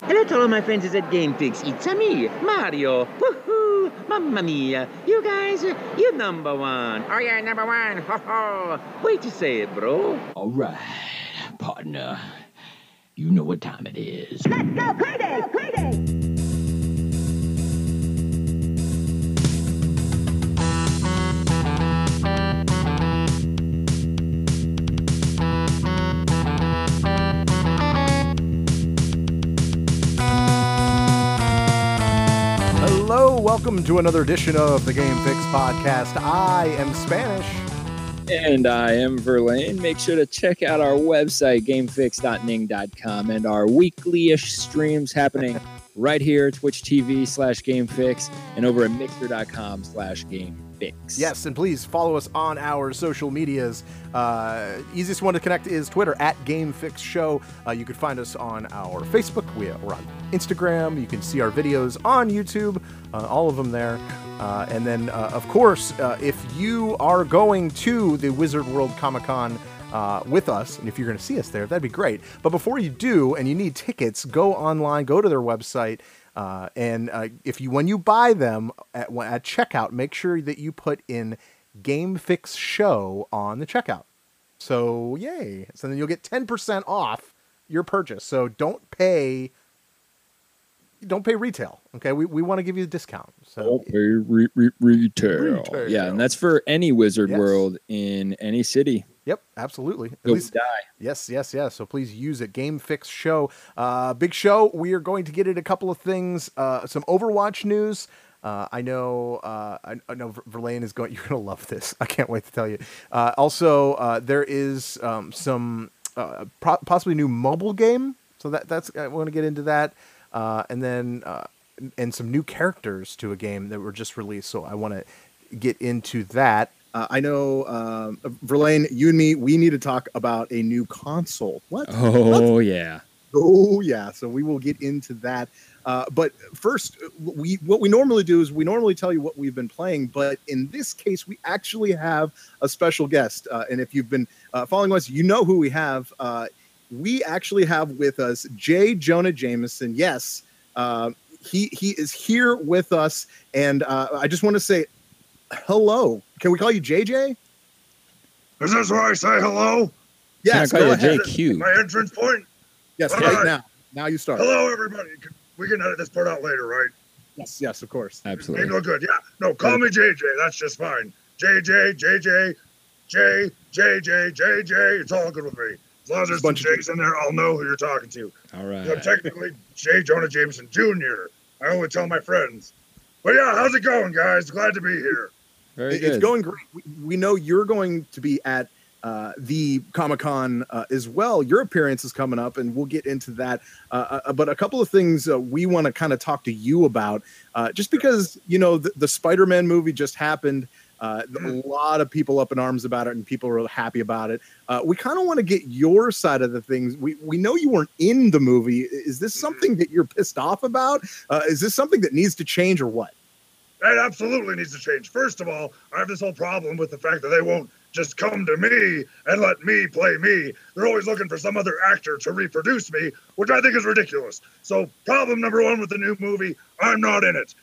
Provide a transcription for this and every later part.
Hello to all my friends at GameFix. It's a me, Mario. Woohoo! Mamma mia! You guys, you number one. Oh yeah, number one. Ho ho! Wait to say it, bro. All right, partner. You know what time it is. Let's go crazy! Crazy! Welcome to another edition of the Game Fix podcast. I am Spanish. And I am Verlaine. Make sure to check out our website, gamefix.ning.com, and our weekly-ish streams happening right here, Twitch TV slash GameFix, and over at Mixer.com slash Yes, and please follow us on our social medias. Uh, easiest one to connect is Twitter at Game Fix Show. Uh, you can find us on our Facebook. We, we're on Instagram. You can see our videos on YouTube. Uh, all of them there. Uh, and then, uh, of course, uh, if you are going to the Wizard World Comic Con uh, with us, and if you're going to see us there, that'd be great. But before you do, and you need tickets, go online, go to their website, uh, and uh, if you when you buy them at, at checkout, make sure that you put in Game Fix Show on the checkout. So yay! So then you'll get ten percent off your purchase. So don't pay. Don't pay retail. Okay, we, we want to give you a discount. So re- re- retail. Retail. Yeah, and that's for any Wizard Yes. World in any city. Yep, absolutely. At least, die. yes, yes, yes. So please use it. Game Fix Show. Uh, big show. We are going to get it a couple of things. Uh, some Overwatch news. Uh, I know. Uh, I, I know. Ver- Verlaine is going. You're going to love this. I can't wait to tell you. Uh, also, uh, there is um, some uh, pro- possibly new mobile game. So that that's I want to get into that. Uh, and then uh, and some new characters to a game that were just released. So I want to get into that. Uh, I know, um, Verlaine, you and me, we need to talk about a new console. What? Oh, yeah. Oh yeah, so we will get into that. Uh, but first, we what we normally do is we normally tell you what we've been playing, but in this case, we actually have a special guest. Uh, and if you've been uh, following us, you know who we have. Uh, we actually have with us Jay Jonah Jameson. Yes, uh, he he is here with us, and uh, I just want to say hello. Can we call you JJ? Is this where I say hello? Yes, Can I go call you ahead. JQ? My entrance point? Yes, All right right. now. Now you start. Hello, everybody. We can edit this part out later, right? Yes, yes, of course. Ain't Absolutely. no good. Yeah. No, call me JJ. That's just fine. JJ, JJ, J, JJ, JJ. It's all good with me. As long as there's some Bunch of- J's in there, I'll know who you're talking to. All I'm technically J. Jonah Jameson Jr. I only tell my friends. But yeah, how's it going, guys? Glad to be here. Very It- good. It's going great. We, we know you're going to be at uh, the Comic Con uh, as well. Your appearance is coming up, and we'll get into that. Uh, uh, but a couple of things uh, we want to kind of talk to you about, uh, just because you know the, the Spider-Man movie just happened. Uh, a lot of people up in arms about it, and people are happy about it. Uh, we kind of want to get your side of the things. We we know you weren't in the movie. Is this something that you're pissed off about? Uh, is this something that needs to change, or what? That absolutely needs to change. First of all, I have this whole problem with the fact that they won't just come to me and let me play me. They're always looking for some other actor to reproduce me, which I think is ridiculous. So, problem number one with the new movie, I'm not in it.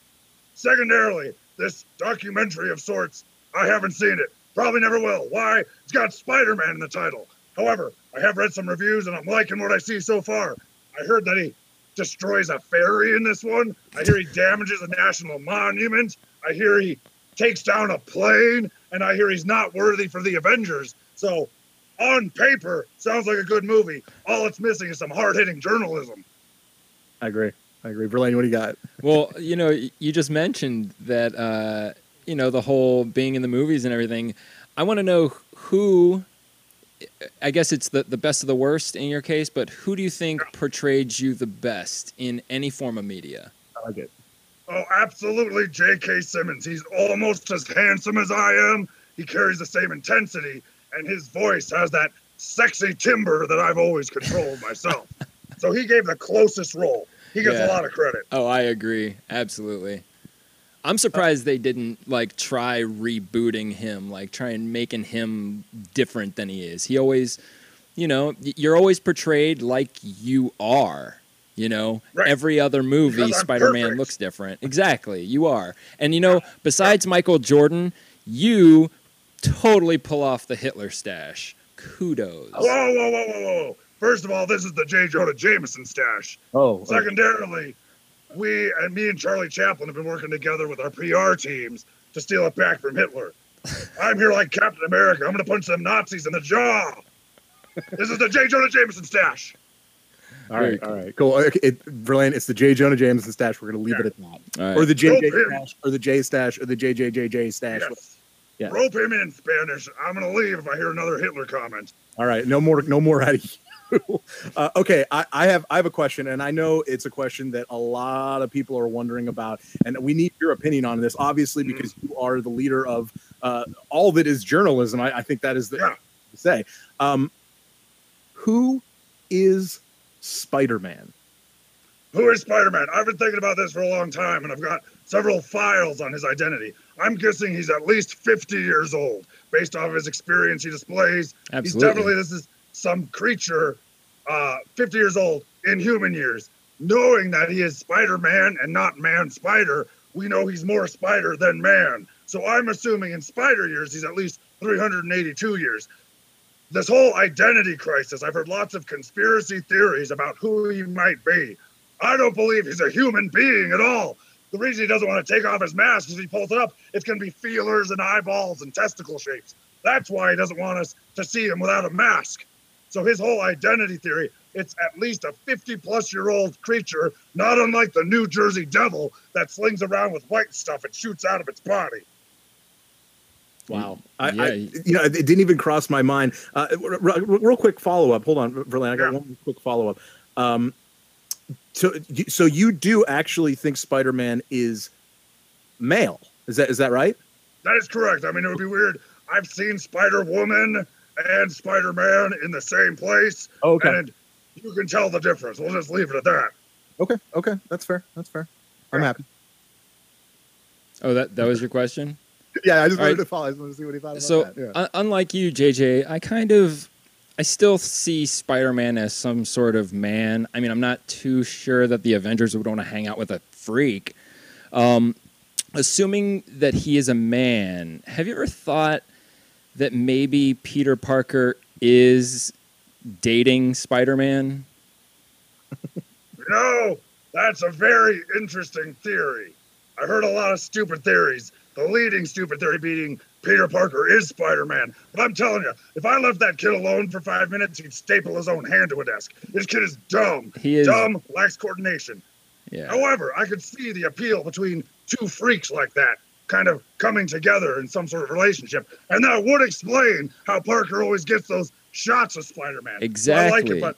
Secondarily, this documentary of sorts, I haven't seen it. Probably never will. Why? It's got Spider Man in the title. However, I have read some reviews and I'm liking what I see so far. I heard that he destroys a ferry in this one. I hear he damages a national monument. I hear he takes down a plane, and I hear he's not worthy for the Avengers. So, on paper, sounds like a good movie. All it's missing is some hard hitting journalism. I agree. I agree. Verlaine, what do you got? well, you know, you just mentioned that, uh, you know, the whole being in the movies and everything. I want to know who, I guess it's the, the best of the worst in your case, but who do you think portrayed you the best in any form of media? I like it. Oh, absolutely, J.K. Simmons. He's almost as handsome as I am. He carries the same intensity, and his voice has that sexy timbre that I've always controlled myself. so he gave the closest role. He gets Yeah. a lot of credit. Oh, I agree. Absolutely. I'm surprised they didn't like try rebooting him, like try and making him different than he is. He always, you know, you're always portrayed like you are. You know, Right. every other movie, Spider Man looks different. Exactly, you are. And you know, besides Michael Jordan, you totally pull off the Hitler stash. Kudos. Whoa, whoa, whoa, whoa, whoa! First of all, this is the J. Jonah Jameson stash. Oh, oh. Secondarily, we and me and Charlie Chaplin have been working together with our PR teams to steal it back from Hitler. I'm here like Captain America. I'm gonna punch some Nazis in the jaw. This is the J. Jonah Jameson stash. all right, all right, cool. Okay, it, Verlaine, it's the J. Jonah Jameson stash. We're gonna leave it at that, All right. or the JJ Rope him. stash, or the J stash, or the JJJJ stash. Yes. Yeah. Rope him in Spanish. I'm gonna leave if I hear another Hitler comment. All right, no more, no more out of you. uh, okay, I, I have, I have a question, and I know it's a question that a lot of people are wondering about, and we need your opinion on this. Obviously, Mhm. because you are the leader of uh, all that is journalism. I, I think that is the Yeah. to say. Um, who is Spider Man? Who is Spider Man? I've been thinking about this for a long time, and I've got several files on his identity. I'm guessing he's at least 50 years old, based off of his experience he displays. Absolutely. He's definitely this is some creature, uh, 50 years old in human years. Knowing that he is Spider Man and not Man Spider, we know he's more Spider than Man. So I'm assuming in Spider years he's at least 382 years. This whole identity crisis, I've heard lots of conspiracy theories about who he might be. I don't believe he's a human being at all. The reason he doesn't want to take off his mask is if he pulls it up, it's going to be feelers and eyeballs and testicle shapes. That's why he doesn't want us to see him without a mask. So his whole identity theory, it's at least a 50 plus year old creature, not unlike the New Jersey Devil that slings around with white stuff and shoots out of its body. Wow. I, Yeah, I, you know, it didn't even cross my mind. Uh, r- r- real quick follow up. Hold on, Verlaine. I got Yeah. one quick follow up. Um, so, you- so you do actually think Spider Man is male? Is that is that right? That is correct. I mean, it would be weird. I've seen Spider Woman and Spider Man in the same place, Okay. and you can tell the difference. We'll just leave it at that. Okay. Okay. That's fair. That's fair. I'm happy. Oh, that that was your question. Yeah, I just All wanted right. to follow. I just wanted to see what he thought about so that. Yeah. un- unlike you jj i kind of i still see spider-man as some sort of man i mean i'm not too sure that the avengers would want to hang out with a freak um, assuming that he is a man have you ever thought that maybe peter parker is dating spider-man No, that's a very interesting theory. I heard a lot of stupid theories. The leading stupid theory being Peter Parker is Spider Man. But I'm telling you, if I left that kid alone for five minutes, he'd staple his own hand to a desk. This kid is dumb. he is Dumb, lacks coordination. yeah However, I could see the appeal between two freaks like that kind of coming together in some sort of relationship. And that would explain how Parker always gets those shots of Spider Man. Exactly. I like it, but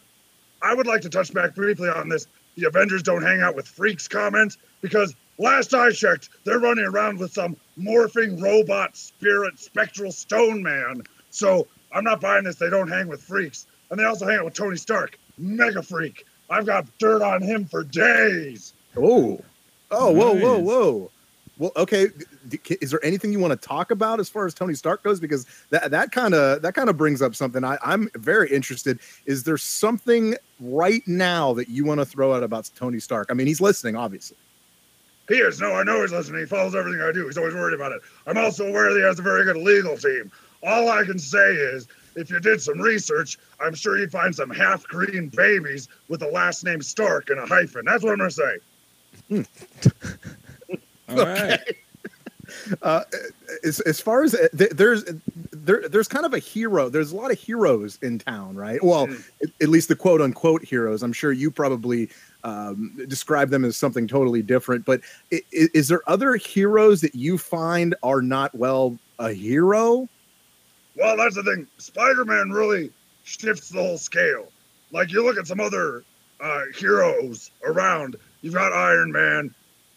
I would like to touch back briefly on this the Avengers don't hang out with freaks comment because last I checked, they're running around with some morphing robot spirit spectral stone man. So I'm not buying this. They don't hang with freaks. And they also hang out with Tony Stark, mega freak. I've got dirt on him for days. Oh, oh, whoa, whoa, whoa. Well, okay. d- d- Is there anything you want to talk about as far as Tony Stark goes? Because that that kind of that kind of brings up something I, I'm very interested. Is there something right now that you want to throw out about Tony Stark? I mean, he's listening, obviously. He is. No, I know he's listening. He follows everything I do. He's always worried about it. I'm also aware that he has a very good legal team. All I can say is, if you did some research, I'm sure you'd find some half green babies with the last name Stark and a hyphen. That's what I'm going to say. Hmm. all right Uh, as, as far as uh, th- there's there there's kind of a hero. There's a lot of heroes in town, right? Well, Mm. at, at least the quote unquote heroes. I'm sure you probably um, describe them as something totally different. But i- i- is there other heroes that you find are not well a hero? Well, that's the thing. Spider Man really shifts the whole scale. Like, you look at some other uh, heroes around, you've got Iron Man,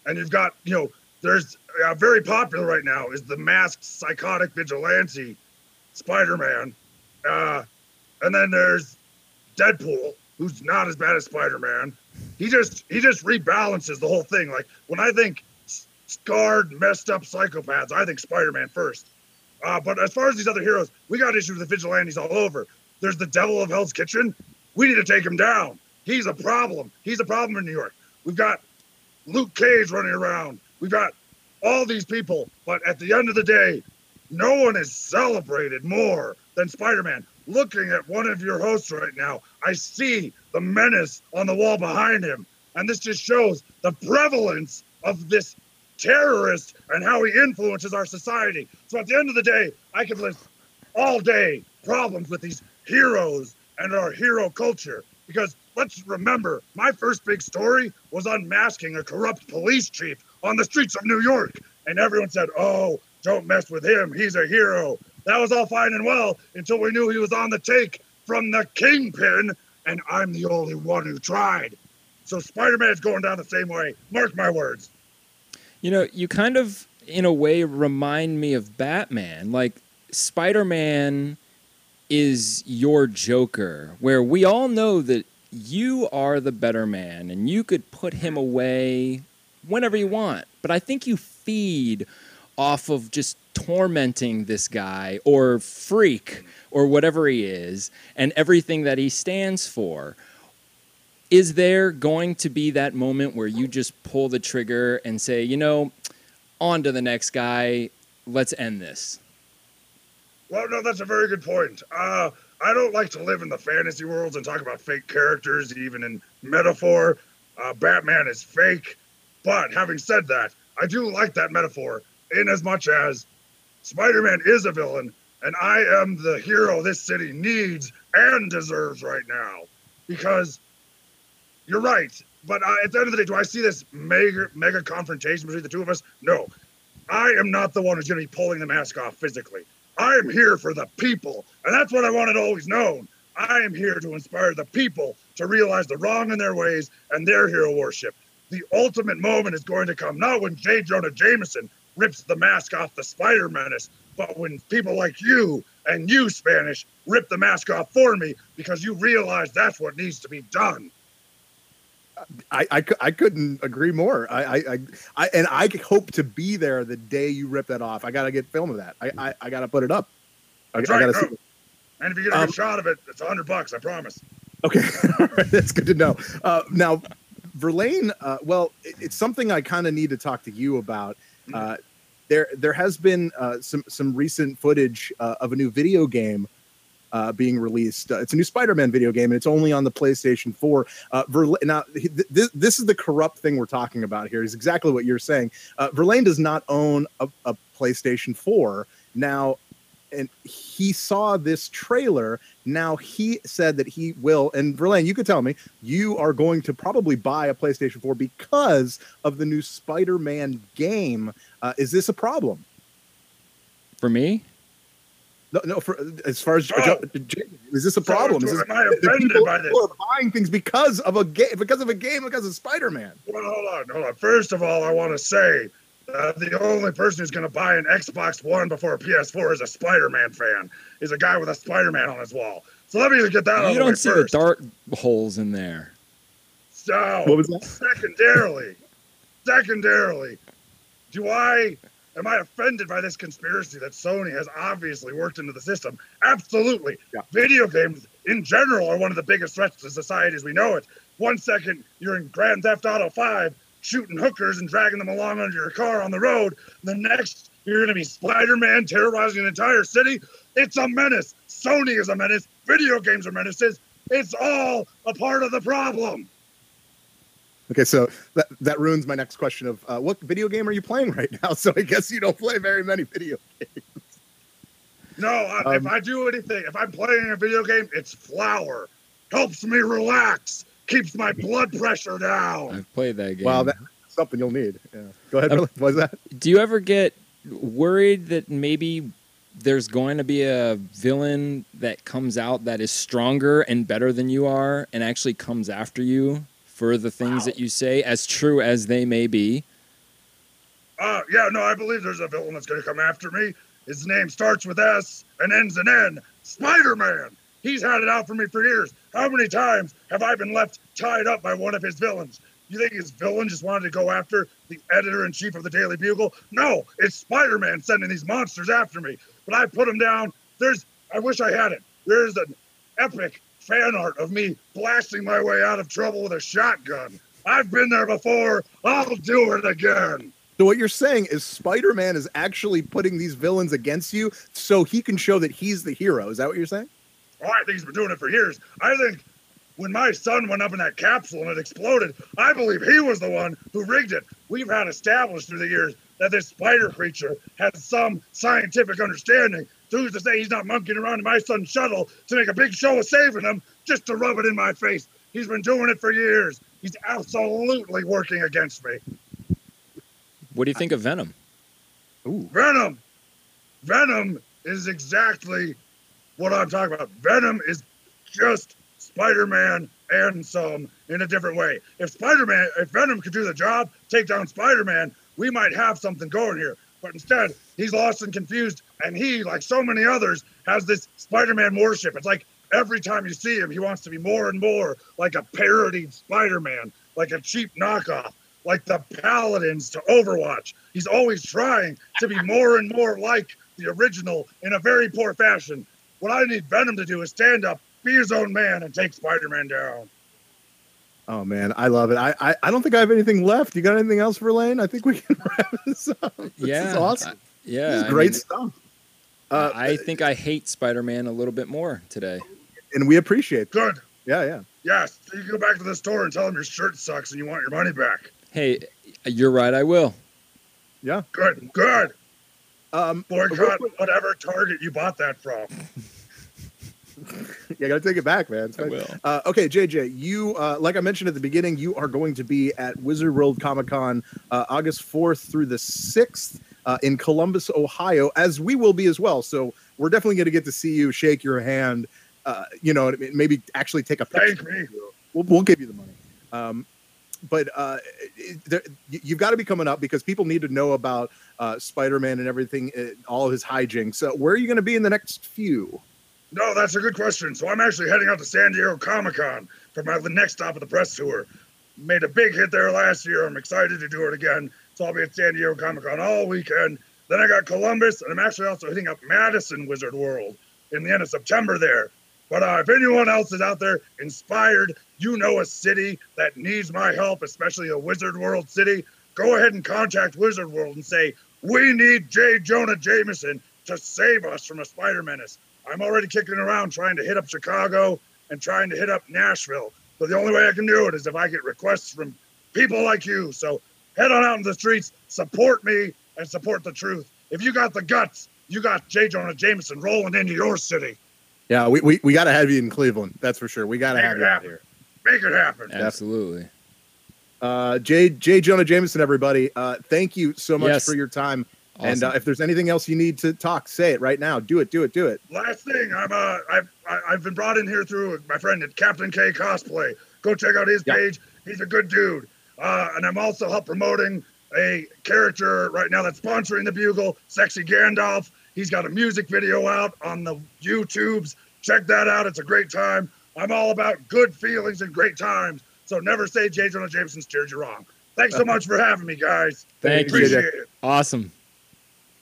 and you've got, you know, there's uh, very popular right now is the masked psychotic vigilante Spider Man. Uh, and then there's Deadpool, who's not as bad as Spider Man. He just he just rebalances the whole thing. Like when I think scarred, messed up psychopaths, I think Spider Man first. Uh, but as far as these other heroes, we got issues with the vigilantes all over. There's the Devil of Hell's Kitchen. We need to take him down. He's a problem. He's a problem in New York. We've got Luke Cage running around. We've got all these people. But at the end of the day, no one is celebrated more than Spider Man. Looking at one of your hosts right now, I see the menace on the wall behind him. And this just shows the prevalence of this terrorist and how he influences our society. So at the end of the day, I could list all day problems with these heroes and our hero culture. Because let's remember, my first big story was unmasking a corrupt police chief on the streets of New York. And everyone said, oh, don't mess with him. He's a hero. That was all fine and well until we knew he was on the take from the kingpin. And I'm the only one who tried. So Spider Man's going down the same way. Mark my words. You know, you kind of, in a way, remind me of Batman. Like, Spider Man is your Joker, where we all know that you are the better man and you could put him away whenever you want. But I think you feed off of just tormenting this guy or freak or whatever he is and everything that he stands for. Is there going to be that moment where you just pull the trigger and say, you know, on to the next guy, let's end this? Well, no, that's a very good point. Uh, I don't like to live in the fantasy worlds and talk about fake characters, even in metaphor. Uh, Batman is fake. But having said that, I do like that metaphor in as much as Spider Man is a villain, and I am the hero this city needs and deserves right now. Because you're right. But at the end of the day, do I see this mega mega confrontation between the two of us? No. I am not the one who's going to be pulling the mask off physically. I am here for the people, and that's what I wanted always known. I am here to inspire the people to realize the wrong in their ways and their hero worship. The ultimate moment is going to come not when J. Jonah Jameson rips the mask off the Spider Menace, but when people like you and you, Spanish, rip the mask off for me because you realize that's what needs to be done. I, I, I couldn't agree more. I, I, I, and I hope to be there the day you rip that off. I gotta get film of that. I, I, I gotta put it up. I, I gotta no. see. And if you get a Um, shot of it, it's a hundred bucks, I promise. Okay, that's good to know. Uh, now, Verlaine, uh, well, it, it's something I kind of need to talk to you about. Uh, there, there has been uh, some some recent footage uh, of a new video game uh, being released. Uh, it's a new Spider-Man video game, and it's only on the PlayStation 4. Uh, Verla- now, th- th- this is the corrupt thing we're talking about here. Is exactly what you're saying. Uh, Verlaine does not own a, a PlayStation 4 now. And he saw this trailer. Now he said that he will. And Verlaine, you could tell me you are going to probably buy a PlayStation 4 because of the new Spider-Man game. Uh, is this a problem? For me? No, no. For as far as Oh. is this a problem? Is this, am I the offended people, by this? people are buying things because of a game, because of a game, because of Spider-Man. Well, hold on, hold on. First of all, I want to say uh, the only person who's going to buy an Xbox One before a PS4 is a Spider-Man fan. Is a guy with a Spider-Man on his wall. So let me just get that out of You the way don't see first. the dart holes in there. So, What was that? secondarily, secondarily, do I am I offended by this conspiracy that Sony has obviously worked into the system? Absolutely. Yeah. Video games in general are one of the biggest threats to society as we know it. One second you're in Grand Theft Auto 5 shooting hookers and dragging them along under your car on the road. The next you're going to be Spider-Man terrorizing an entire city. It's a menace. Sony is a menace. Video games are menaces. It's all a part of the problem. Okay, so that that ruins my next question of uh, what video game are you playing right now? So I guess you don't play very many video games. No, I, if Um, I do anything, if I'm playing a video game, it's flower. Helps me relax, keeps my blood pressure down. I've played that game. Wow, that's something you'll need. Yeah. Go ahead. Um, What was that? Do you ever get worried that maybe there's going to be a villain that comes out that is stronger and better than you are and actually comes after you for the things that you say, as true as they may be? Uh, yeah, no, I believe there's a villain that's going to come after me. His name starts with S and ends in N. Spider Man. He's had it out for me for years. How many times have I been left tied up by one of his villains? You think his villain just wanted to go after the editor in chief of the Daily Bugle? No, it's Spider Man sending these monsters after me. But I put him down. There's, I wish I had it. There's an epic fan art of me blasting my way out of trouble with a shotgun. I've been there before. I'll do it again. So what you're saying is Spider-Man is actually putting these villains against you so he can show that he's the hero. Is that what you're saying? Oh, I think he's been doing it for years. I think when my son went up in that capsule and it exploded, I believe he was the one who rigged it. We've had established through the years that this spider creature has some scientific understanding. So who's to say he's not monkeying around in my son's shuttle to make a big show of saving him just to rub it in my face? He's been doing it for years. He's absolutely working against me. What do you think of Venom? Ooh. Venom. Venom is exactly what I'm talking about. Venom is just Spider-Man and some in a different way. If Spider-Man, if Venom could do the job, take down Spider-Man, we might have something going here. But instead, he's lost and confused, and he, like so many others, has this Spider-Man worship. It's like every time you see him, he wants to be more and more like a parodied Spider-Man, like a cheap knockoff, like the Paladins to Overwatch. He's always trying to be more and more like the original in a very poor fashion. What I need Venom to do is stand up, be his own man, and take Spider-Man down. Oh man, I love it. I, I I don't think I have anything left. You got anything else Verlaine? I think we can wrap this up. This yeah, is awesome. I- yeah, this is I great mean, stuff. Uh, I think I hate Spider-Man a little bit more today. and we appreciate. That. Good. Yeah, yeah. Yes, you can go back to the store and tell them your shirt sucks and you want your money back. Hey, you're right. I will. Yeah. Good, good. Um, Boycott whatever Target you bought that from. you gotta take it back, man. It's I will. Uh, okay, JJ, you uh, like I mentioned at the beginning, you are going to be at Wizard World Comic Con uh, August fourth through the sixth uh, in Columbus, Ohio, as we will be as well. So we're definitely going to get to see you, shake your hand, uh, you know, maybe actually take a picture. Thank me. We'll, we'll give you the money. Um, but uh, there, you- you've got to be coming up because people need to know about uh, Spider-Man and everything, uh, all his hijinks. So where are you going to be in the next few? No, that's a good question. So I'm actually heading out to San Diego Comic Con for my next stop of the press tour. Made a big hit there last year. I'm excited to do it again. So I'll be at San Diego Comic Con all weekend. Then I got Columbus, and I'm actually also hitting up Madison Wizard World in the end of September there. But uh, if anyone else is out there inspired, you know a city that needs my help, especially a Wizard World city, go ahead and contact Wizard World and say, We need J. Jonah Jameson to save us from a spider menace. I'm already kicking around trying to hit up Chicago and trying to hit up Nashville. But the only way I can do it is if I get requests from people like you. So head on out into the streets, support me, and support the truth. If you got the guts, you got J. Jonah Jameson rolling into your city. Yeah, we, we, we got to have you in Cleveland. That's for sure. We got to have you out happen. here. Make it happen. Absolutely. Uh, J. J. Jonah Jameson, everybody. Uh, thank you so much Yes. for your time. And uh, if there's anything else you need to talk, say it right now. Do it. Do it. Do it. Last thing, I'm uh, I've I- I've been brought in here through my friend at Captain K Cosplay. Go check out his Yeah. page. He's a good dude. Uh, and I'm also help promoting a character right now that's sponsoring the Bugle, Sexy Gandalf. He's got a music video out on the YouTubes. Check that out. It's a great time. I'm all about good feelings and great times. So never say J. Jonah Jameson steered you wrong. Thanks so much for having me, guys. Thank you. It. Awesome.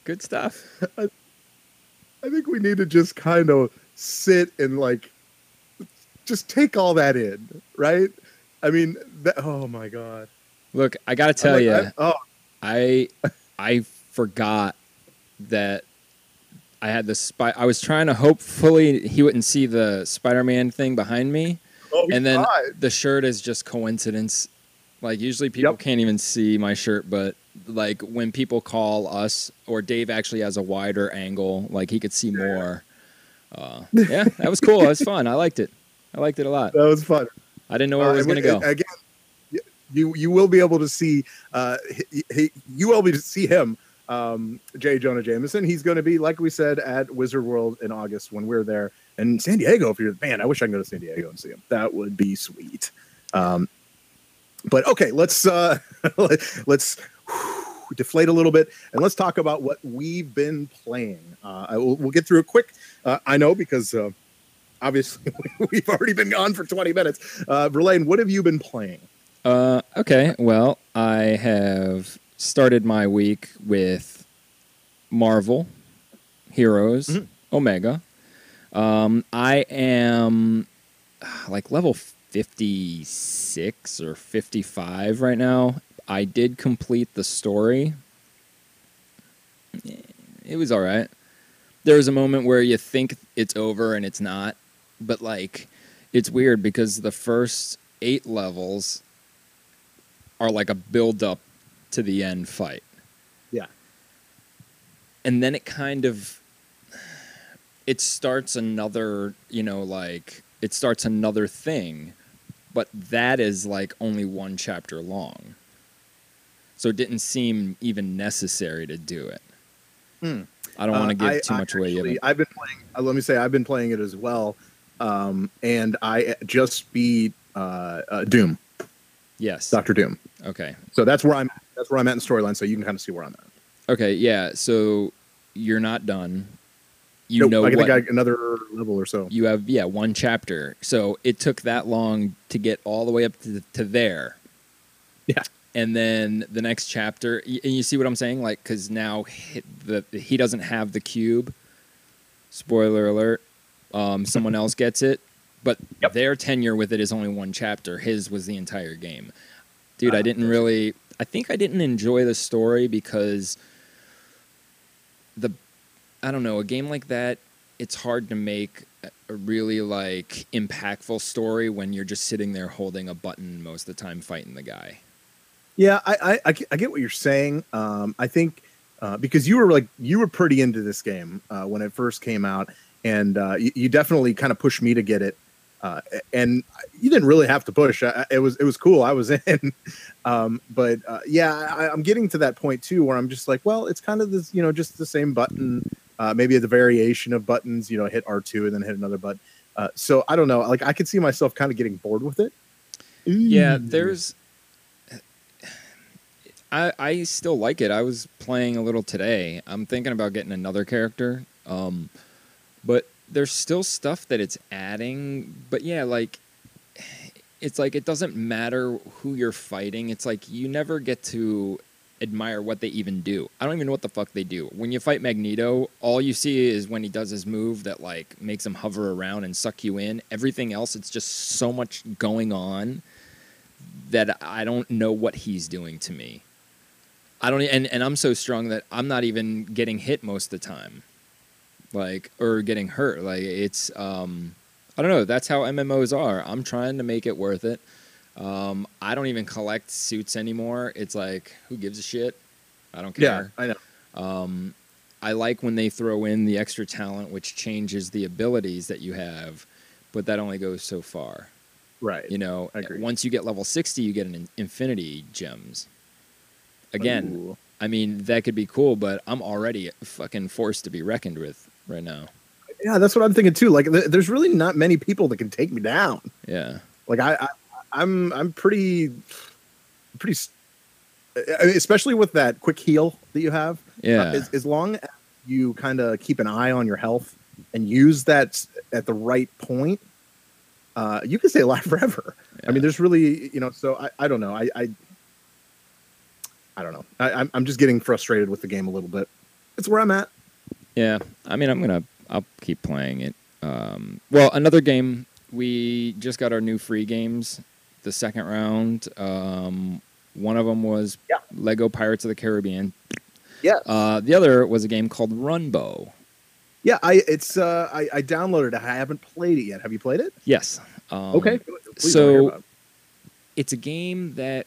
Good stuff. I think we need to just kind of sit and like just take all that in, right? I mean, that, oh my god. Look, I got to tell like, you, I- oh, I I forgot that I had the spy. I was trying to hopefully he wouldn't see the Spider-Man thing behind me, oh, and then tried. the shirt is just coincidence. Like usually people Yep. can't even see my shirt, but like when people call us or Dave actually has a wider angle, like he could see more. Uh, yeah, that was cool. It was fun. I liked it. I liked it a lot. that was fun. I didn't know where Uh, it was going to go. Again, you you will be able to see uh he, he, you will be able to see him um J Jonah Jameson. He's going to be like we said at Wizard World in August when we're there and San Diego. If you're man, I wish I could go to San Diego and see him. That would be sweet. Um, but okay, let's uh let's deflate a little bit and let's talk about what we've been playing. Uh, will, we'll get through it quick. Uh, I know because. Uh, Obviously, we've already been gone for 20 minutes. Uh, Verlaine, what have you been playing? Uh, okay. Well, I have started my week with Marvel Heroes Mhm. Omega. Um, I am like level 56 or 55 right now. I did complete the story. It was all right. There was a moment where you think it's over and it's not, but like it's weird because the first 8 levels are like a build up to the end fight. Yeah. And then it kind of it starts another, you know, like it starts another thing, but that is like only one chapter long. So it didn't seem even necessary to do it. Hmm. I don't want to Uh, give I- too I much away. actually- yet. I've been playing. Uh, let me say, I've been playing it as well, um, and I just beat uh, uh, Doom, Yes. Doctor Doom. Okay. So that's where I'm. That's where I'm at in storyline. So you can kind of see where I'm at. Okay. Yeah. So you're not done. You Nope, know I think I another level or so. you have. Yeah, one chapter. So it took that long to get all the way up to to there. Yeah. And then the next chapter, and you see what I'm saying? Like, because now he, the he doesn't have the cube. Spoiler alert. Um, someone else gets it, but Yep. their tenure with it is only one chapter. His was the entire game. Dude, I Ah, didn't really. I think I didn't enjoy the story because the I don't know a game like that. It's hard to make a- really like impactful story when you're just sitting there holding a button most of the time fighting the guy. Yeah, I, I, I get what you're saying. Um, I think uh, because you were like you were pretty into this game uh, when it first came out, and uh, you, you definitely kind of pushed me to get it. Uh, and you didn't really have to push. I, it was it was cool. I was in, um, but uh, yeah, I, I'm getting to that point too where I'm just like, well, it's kind of this, you know, just the same button. Uh, maybe the variation of buttons. You know, hit R2 and then hit another button. Uh, so I don't know. Like I could see myself kind of getting bored with it. Yeah, there's. I I still like it. I was playing a little today. I'm thinking about getting another character. Um, but there's still stuff that it's adding. But yeah, like it's like it doesn't matter who you're fighting. It's like you never get to admire what they even do. I don't even know what the fuck they do. When you fight Magneto, all you see is when he does his move that like makes him hover around and suck you in. Everything else it's just so much going on that I don't know what he's doing to me. I don't and and I'm so strong that I'm not even getting hit most of the time. Like or getting hurt. Like it's um I don't know, that's how MMOs are. I'm trying to make it worth it. Um, I don't even collect suits anymore. It's like, who gives a shit? I don't care. Yeah. I know. Um, I like when they throw in the extra talent, which changes the abilities that you have, but that only goes so far. Right. You know, once you get level 60, you get an infinity gems. Again, Ooh. I mean, that could be cool, but I'm already fucking forced to be reckoned with right now. Yeah, that's what I'm thinking too. Like, th- there's really not many people that can take me down. Yeah. Like, I, I I'm, I'm pretty, pretty, s- I mean, especially with that quick heal that you have. Yeah. Uh, as, as long as you kind of keep an eye on your health and use that at the right point, uh, you can stay alive forever. I mean, there's really, you know, so I, I don't know. I, I, I don't know. I, I'm just getting frustrated with the game a little bit. It's where I'm at. Yeah, I mean, I'm gonna, I'll keep playing it. Um, well, another game we just got our new free games. The second round, um, one of them was Yeah. Lego Pirates of the Caribbean. Yeah. Uh, the other was a game called Runbow. Yeah, I it's uh I, I downloaded it. I haven't played it yet. Have you played it? Yes. Um, okay. Please, so- I wanna hear about it. it's a game that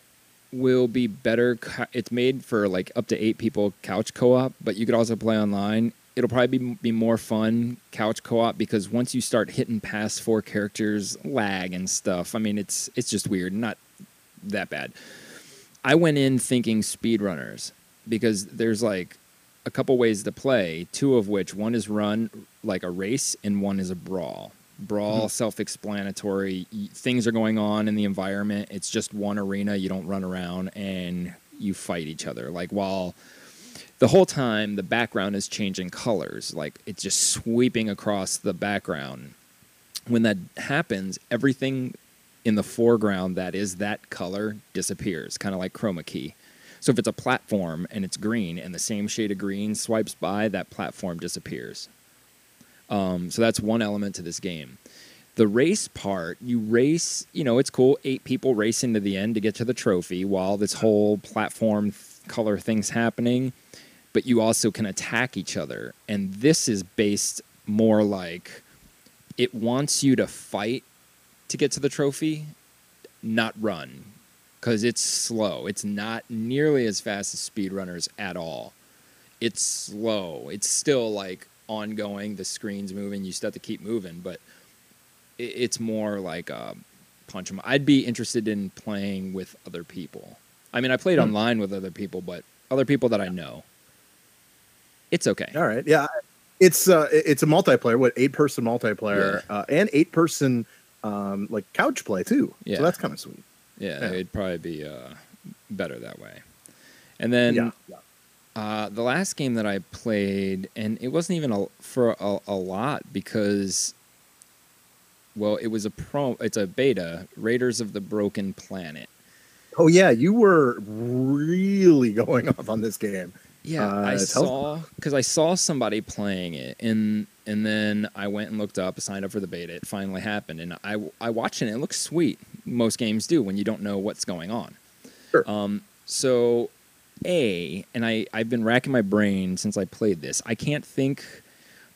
will be better. It's made for like up to eight people couch co-op, but you could also play online. It'll probably be, be more fun couch co-op because once you start hitting past four characters, lag and stuff. I mean, it's it's just weird. Not that bad. I went in thinking speedrunners because there's like a couple ways to play. Two of which one is run like a race and one is a brawl. Brawl, mm-hmm. self-explanatory. Things are going on in the environment. It's just one arena. You don't run around and you fight each other. Like while the whole time the background is changing colors, like it's just sweeping across the background. When that happens, everything in the foreground that is that color disappears, kind of like chroma key. So if it's a platform and it's green and the same shade of green swipes by, that platform disappears. Um, so that's one element to this game. The race part, you race, you know, it's cool. Eight people racing to the end to get to the trophy while this whole platform color thing's happening. But you also can attack each other. And this is based more like it wants you to fight to get to the trophy, not run. Because it's slow. It's not nearly as fast as speedrunners at all. It's slow. It's still like ongoing. The screen's moving. You still have to keep moving, but it's more like a punch 'em. I'd be interested in playing with other people. I mean, I played Hmm. online with other people, but other people that I know. It's okay. All right. Yeah. It's uh it's a multiplayer, what eight person multiplayer, uh, and eight person um like couch play too. Yeah. So that's kind of sweet. Yeah, Yeah. it'd probably be uh, better that way. And then yeah. uh, the last game that I played, and it wasn't even a, for a, a lot because, well, it was a pro. It's a beta. Raiders of the Broken Planet. Oh yeah, you were really going off on this game. Yeah, Uh, I saw because I saw somebody playing it, and and then I went and looked up, signed up for the beta. It finally happened, and I I watched it. and It looks sweet. Most games do when you don't know what's going on. Sure. Um. So, a and I I've been racking my brain since I played this. I can't think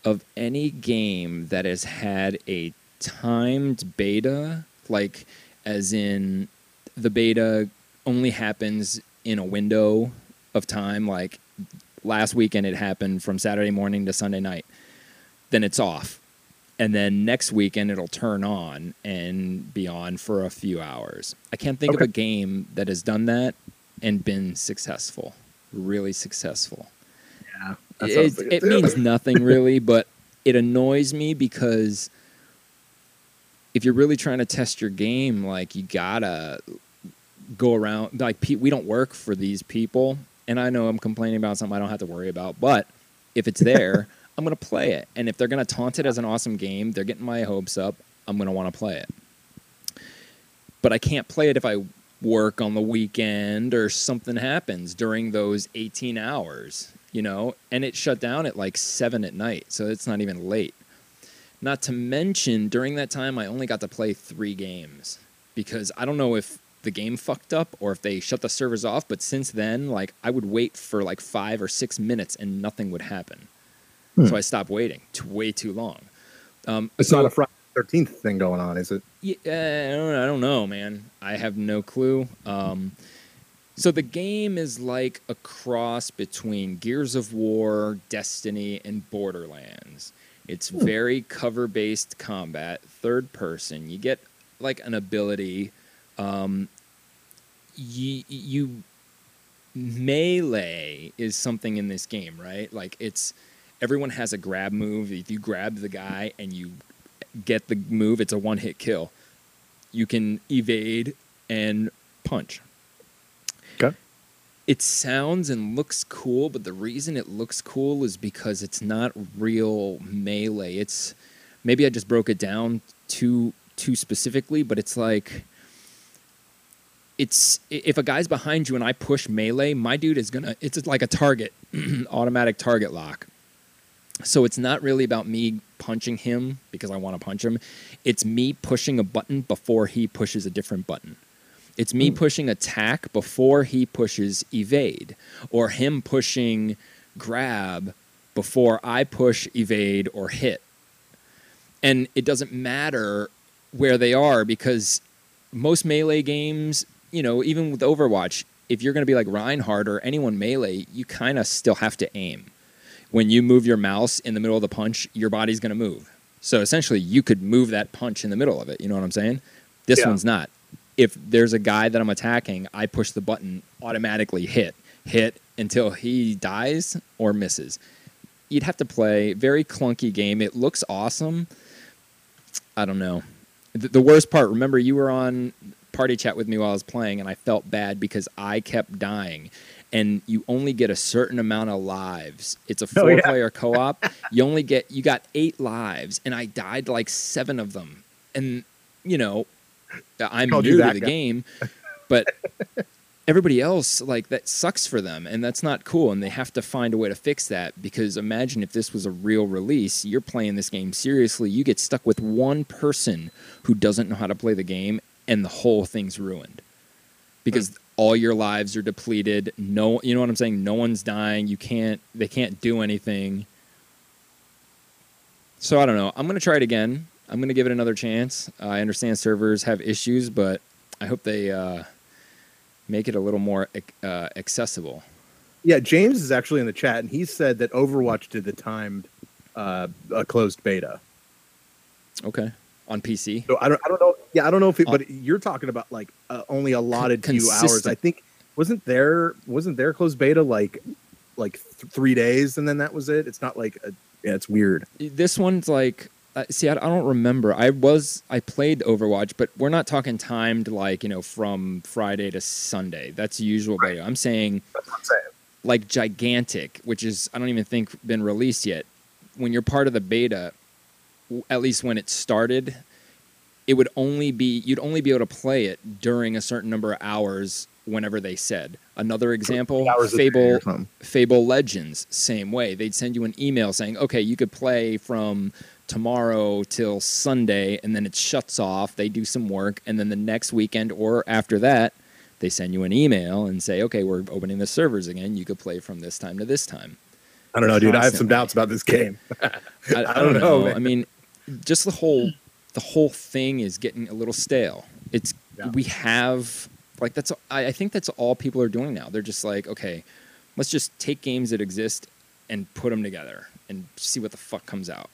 of any game that has had a timed beta, like as in the beta only happens in a window of time, like last weekend it happened from Saturday morning to Sunday night. Then it's off. And then next weekend it'll turn on and be on for a few hours. I can't think of a game that has done that and been successful. Really successful. Yeah. It, like it means nothing really, but it annoys me because if you're really trying to test your game, like you gotta go around. Like we don't work for these people, and I know I'm complaining about something I don't have to worry about. But if it's there, I'm gonna play it, and if they're gonna taunt it as an awesome game, they're getting my hopes up. I'm gonna want to play it, but I can't play it if I work on the weekend or something happens during those 18 hours, you know, and it shut down at like seven at night, so it's not even late. Not to mention, during that time, I only got to play three games because I don't know if the game fucked up or if they shut the servers off. But since then, like I would wait for like five or six minutes and nothing would happen. Hmm. So I stopped waiting. T- way too long. Um, It's so- not a Friday Thirteenth thing going on, is it? yeah, I don't, I don't know, man. I have no clue. Um, so the game is like a cross between Gears of War, Destiny, and Borderlands. It's very cover-based combat, third person. You get like an ability. Um, you, you melee is something in this game, right? Like it's everyone has a grab move. If you grab the guy and you get the move, it's a one hit kill. You can evade and punch. Okay. It sounds and looks cool, but the reason it looks cool is because it's not real melee. It's maybe I just broke it down too too specifically, but it's like it's if a guy's behind you and I push melee, my dude is gonna it's like a target, automatic target lock. So it's not really about me punching him because I want to punch him. It's me pushing a button before he pushes a different button. It's me hmm. pushing attack before he pushes evade, or him pushing grab before I push evade or hit. And it doesn't matter where they are because most melee games, you know, even with Overwatch, if you're going to be like Reinhardt or anyone melee, you kind of still have to aim. When you move your mouse in the middle of the punch, your body's going to move. So essentially, you could move that punch in the middle of it. You know what I'm saying? This Yeah. one's not. If there's a guy that I'm attacking, I push the button, automatically hit, hit until he dies or misses. You'd have to play very clunky game. It looks awesome. I don't know. The, the worst part, remember, you were on party chat with me while I was playing, and I felt bad because I kept dying. And you only get a certain amount of lives. It's a Oh, yeah. four-player co-op. You only get you got eight lives, and I died like seven of them. And you know, I'm new to the guy. game, but everybody else like that sucks for them and that's not cool and they have to find a way to fix that because imagine if this was a real release you're playing this game seriously you get stuck with one person who doesn't know how to play the game and the whole thing's ruined. Because all your lives are depleted. No you know what i'm saying? No one's dying. You can't they can't do anything. So i don't know. I'm going to try it again. I'm going to give it another chance. I understand servers have issues but i hope they uh, make it a little more uh, accessible. Yeah, James is actually in the chat, and he said that Overwatch did the timed uh, a closed beta. okay on pc So I don't, I don't know. Yeah, I don't know if it, but you're talking about like uh, only allotted few hours. I think wasn't there wasn't there closed beta like like th- three days, and then that was it. It's not like a, yeah, it's weird. this one's like uh, see I, I don't remember i was i played overwatch but we're not talking timed like you know from friday to sunday that's usual beta i'm saying That's what I'm saying. like gigantic which is i don't even think been released yet when you're part of the beta at least when it started it would only be you'd only be able to play it during a certain number of hours whenever they said another example Hours a day fable. Fable Legends, same way. They'd send you an email saying, okay, you could play from tomorrow till Sunday, and then it shuts off. They do some work, and then the next weekend or after that, they send you an email and say, okay, we're opening the servers again. You could play from this time to this time. I don't know, dude. I have some doubts about this game. I, I don't don't know, know. I mean, just the whole the whole thing is getting a little stale. It's Yeah. we have like that's I, I think that's all people are doing now. They're just like, okay, let's just take games that exist and put them together and see what the fuck comes out.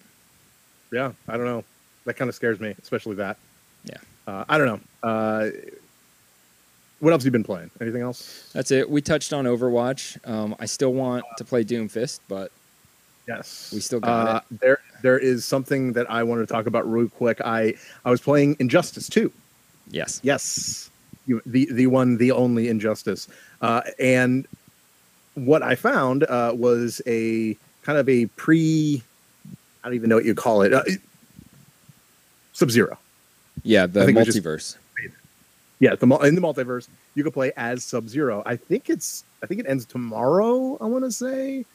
yeah, I don't know. That kind of scares me, especially that. Yeah. Uh, I don't know. Uh, what else have you been playing? Anything else? That's it. We touched on Overwatch. Um, I still want to play Doomfist, but Yes, We still got uh, There, there is something that I wanted to talk about real quick. I, I was playing Injustice 2. yes, Yes, you, the the one, the only Injustice, uh, and what I found uh, was a kind of a pre. I don't even know what you call it. Uh, Sub Zero. yeah, the I think it was just- multiverse. Yeah, the in the multiverse, you can play as Sub Zero. I think it's. I think it ends tomorrow. I want to say.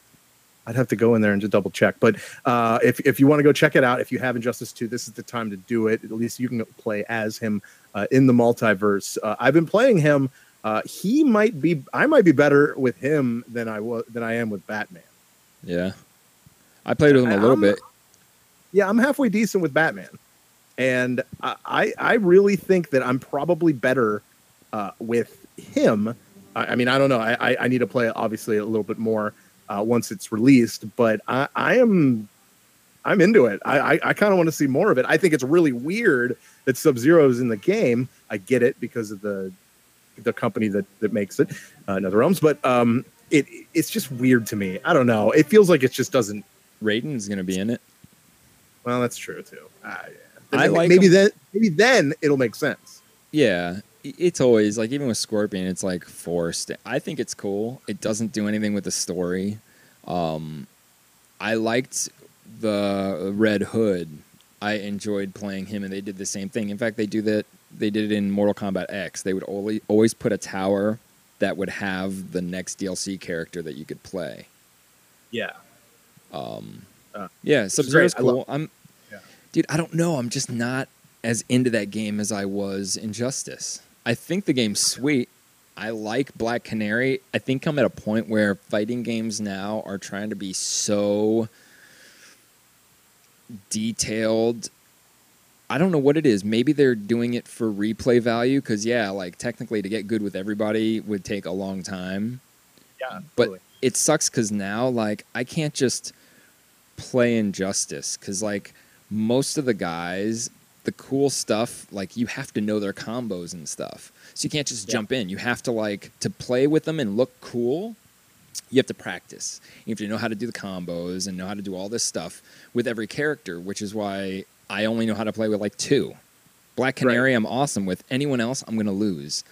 I'd have to go in there and just double check. But uh, if if you want to go check it out, if you have Injustice Two, this is the time to do it. At least you can play as him uh, in the multiverse. Uh, I've been playing him. Uh, he might be. I might be better with him than I was than I am with Batman. Yeah, I played with him a little I'm- bit. yeah, I'm halfway decent with Batman, and I I, really think that I'm probably better uh, with him. I, I mean, I don't know. I, I I need to play it obviously a little bit more uh, once it's released, but I I am I'm into it. I I, I kind of want to see more of it. I think it's really weird that Sub Zero is in the game. I get it because of the the company that that makes it, uh, NetherRealms, but um. It, it's just weird to me. I don't know. It feels like it just doesn't Raiden's gonna be in it. well, that's true too. Uh, yeah. I like maybe then maybe then it'll make sense. Yeah, it's always like even with Scorpion, it's like forced. I think it's cool. It doesn't do anything with the story. Um, I liked the Red Hood. I enjoyed playing him, and they did the same thing. In fact, they do that. They did it in Mortal Kombat X. They would always always put a tower that would have the next DLC character that you could play. Yeah. Um, Uh, yeah, Sub Zero's great. I love- cool. I'm, Yeah. dude. I don't know. I'm just not as into that game as I was Injustice. I think the game's sweet. I like Black Canary. I think I'm at a point where fighting games now are trying to be so detailed. I don't know what it is. Maybe they're doing it for replay value because yeah, like technically to get good with everybody would take a long time Yeah. but it sucks because now like i can't just play injustice because like most of the guys the cool stuff like you have to know their combos and stuff. So you can't just Yeah. jump in. You have to like to play with them and look cool you have to practice. You have to know how to do the combos and know how to do all this stuff with every character which is why i only know how to play with like two. Black Right. canary i'm awesome with. Anyone else i'm gonna lose.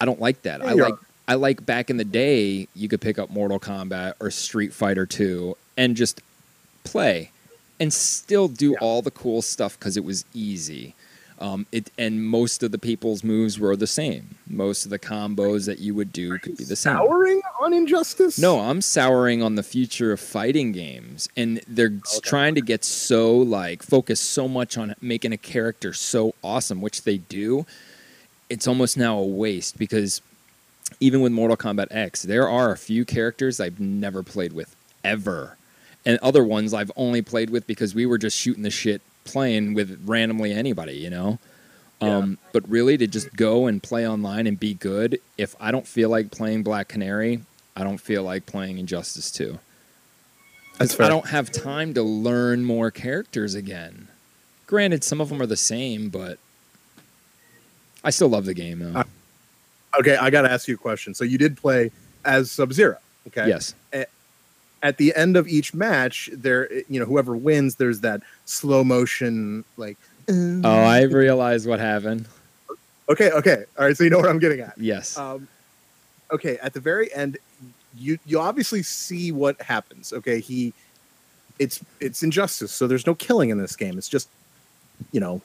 I don't like that. I like I like back in the day, you could pick up Mortal Kombat or Street Fighter 2 and just play and still do Yeah. all the cool stuff because it was easy. Um, it and most of the people's moves were the same. Most of the combos that you would do could be the same. Souring on Injustice? No, I'm souring on the future of fighting games, and they're s- trying to get so like focus so much on making a character so awesome, which they do. It's almost now a waste because even with Mortal Kombat X, there are a few characters I've never played with ever, and other ones I've only played with because we were just shooting the shit playing with randomly anybody, you know. Um, but really, to just go and play online and be good. If I don't feel like playing Black Canary, I don't feel like playing Injustice 2. That's fair. I don't have time to learn more characters again. Granted, some of them are the same, but I still love the game though. Uh, Okay, I got to ask you a question. So you did play as Sub Zero, okay? Yes. At the end of each match, there, you know, whoever wins, there's that slow motion, like. Oh, I realize what happened. Okay, okay, all right. So you know what I'm getting at. Yes. Um, okay, at the very end, you you obviously see what happens. Okay, he, it's it's injustice. So there's no killing in this game. It's just, you know,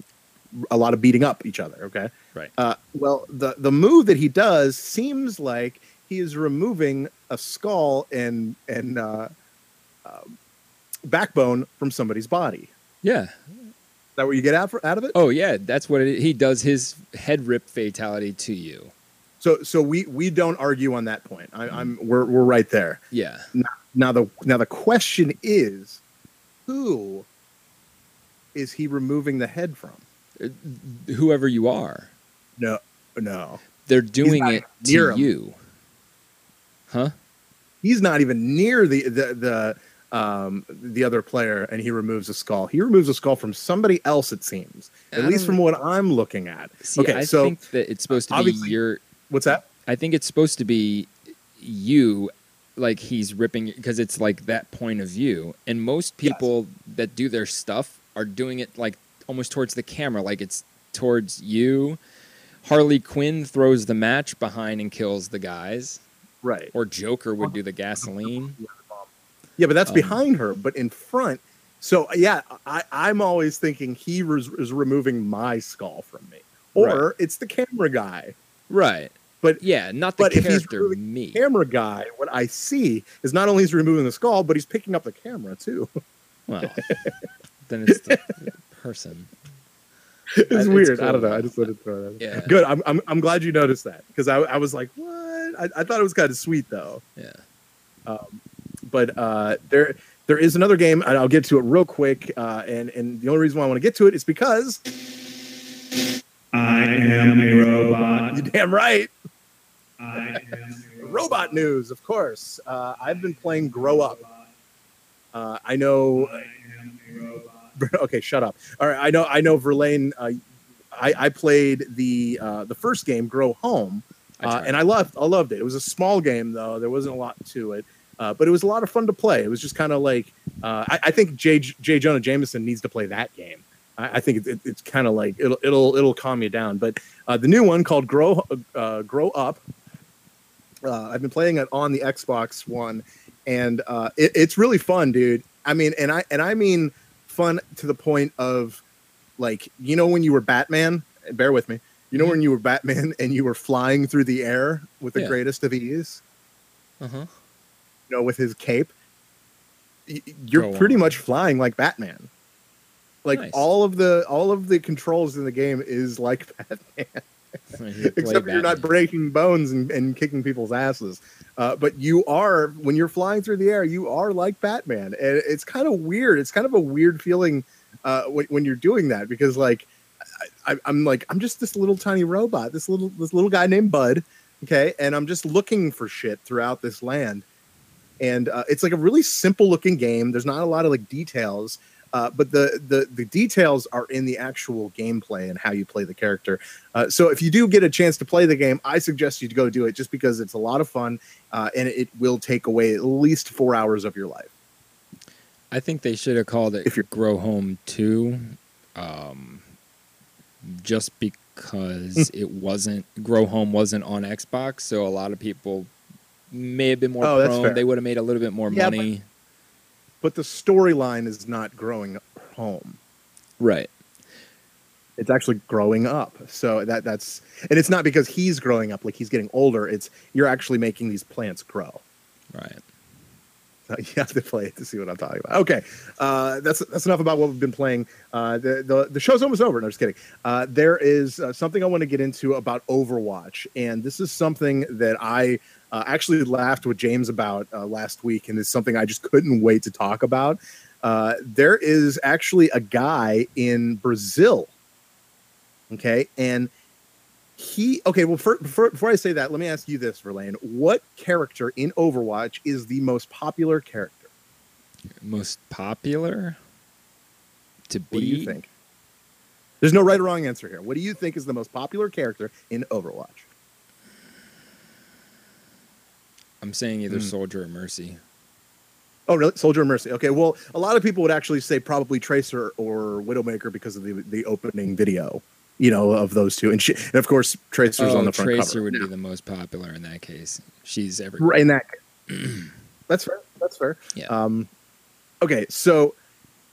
a lot of beating up each other. Okay. Right. Uh, well, the the move that he does seems like he is removing a skull and and uh, um backbone from somebody's body. yeah. Is that what you get out for, out of it? Oh yeah, that's what it, he does. His head rip fatality to you. So so we we don't argue on that point. I, I'm we're we're right there. Yeah. Now the now the question is, who is he removing the head from? Whoever you are, No, no, they're doing it near to him. you. Huh? he's not even near the the the um the other player, and he removes a skull. He removes a skull from somebody else. It seems, at I least from what I'm looking at. See, okay, I so think that it's supposed to be your. what's that? I think it's supposed to be you, like he's ripping because it's like that point of view. And most Yes. people that do their stuff are doing it like almost towards the camera, like it's towards you. Harley Quinn throws the match behind and kills the guys, Right. or Joker would do the gasoline. Yeah, but that's Um, behind her, but in front. So yeah, I, I'm always thinking he res- is removing my skull from me, or it's the camera guy. Right. But Yeah, not the but if he's character, removing me. camera guy, what I see is not only he's removing the skull, but he's picking up the camera too. Well, then it's the person. It's It's weird. I cool. don't know. I just wanted to throw that. out. Yeah. Good. I'm, I'm I'm glad you noticed that because I, I was like, what? I, I thought it was kind of sweet though. Yeah. Um, But uh, there there is another game, and I'll get to it real quick. Uh, and and the only reason why I want to get to it is because I am a robot. you're damn right. I am a Robot news, of course. Uh, I've been playing Grow Up. Uh, I know. I am a robot. Okay, shut up. All right, I know. I know. Verlaine. Uh, I, I played the uh, the first game, Grow Home, uh, and I loved. I loved it. It was a small game though. There wasn't a lot to it, uh, but it was a lot of fun to play. It was just kind of like uh, I, I think J. Jay Jonah Jameson needs to play that game. I, I think it, it, it's kind of like it'll it'll it'll calm you down. But uh, the new one called Grow uh, Grow Up. Uh, I've been playing it on the Xbox One, and uh, it, it's really fun, dude. I mean, and I and I mean fun to the point of like you know when you were Batman. Bear with me. You know when you were Batman and you were flying through the air with the Yeah. greatest of ease. Uh-huh. You know, with his cape. You're Go pretty on. much flying like Batman. Like Nice. all of the all of the controls in the game is like Batman. Except you're not breaking bones and, and kicking people's asses. Uh, but you are when you're flying through the air, you are like Batman, and it's kind of weird. It's kind of a weird feeling uh, when, when you're doing that because like I, I'm like I'm just this little tiny robot, this little this little guy named Bud, okay, and I'm just looking for shit throughout this land. And uh, it's like a really simple looking game. There's not a lot of like details, uh, but the, the the details are in the actual gameplay and how you play the character. Uh, so if you do get a chance to play the game, I suggest you to go do it just because it's a lot of fun uh, and it will take away at least four hours of your life. I think they should have called it If you're- Grow Home 2 um, just because it wasn't Grow Home wasn't on Xbox, so a lot of people may have been more Oh, prone. They would have made a little bit more Yeah, money. But the storyline is not growing home. Right. It's actually growing up. So that that's and it's not because he's growing up like he's getting older. It's you're actually making these plants grow. Right. So you have to play it to see what I'm talking about. Okay, uh, that's that's enough about what we've been playing. Uh, the, the the show's almost over. No, just kidding. Uh, there is uh, something I want to get into about Overwatch, and this is something that I uh, actually laughed with James about uh, last week, and it's something I just couldn't wait to talk about. Uh, there is actually a guy in Brazil. Okay, and he okay. Well, for, for, before I say that, let me ask you this, Verlaine: What character in Overwatch is the most popular character? Most popular to be. What do you think? There's no right or wrong answer here. What do you think is the most popular character in Overwatch? I'm saying either Hmm. Soldier or Mercy. Oh, really? Soldier or Mercy. Okay. Well, a lot of people would actually say probably Tracer or Widowmaker because of the the opening video, you know, of those two. And, she, and of course, Tracer's oh, on the front Tracer cover. would Yeah. be the most popular in that case. She's everywhere. Right in that. That's fair. That's fair. Yeah. Um, okay, so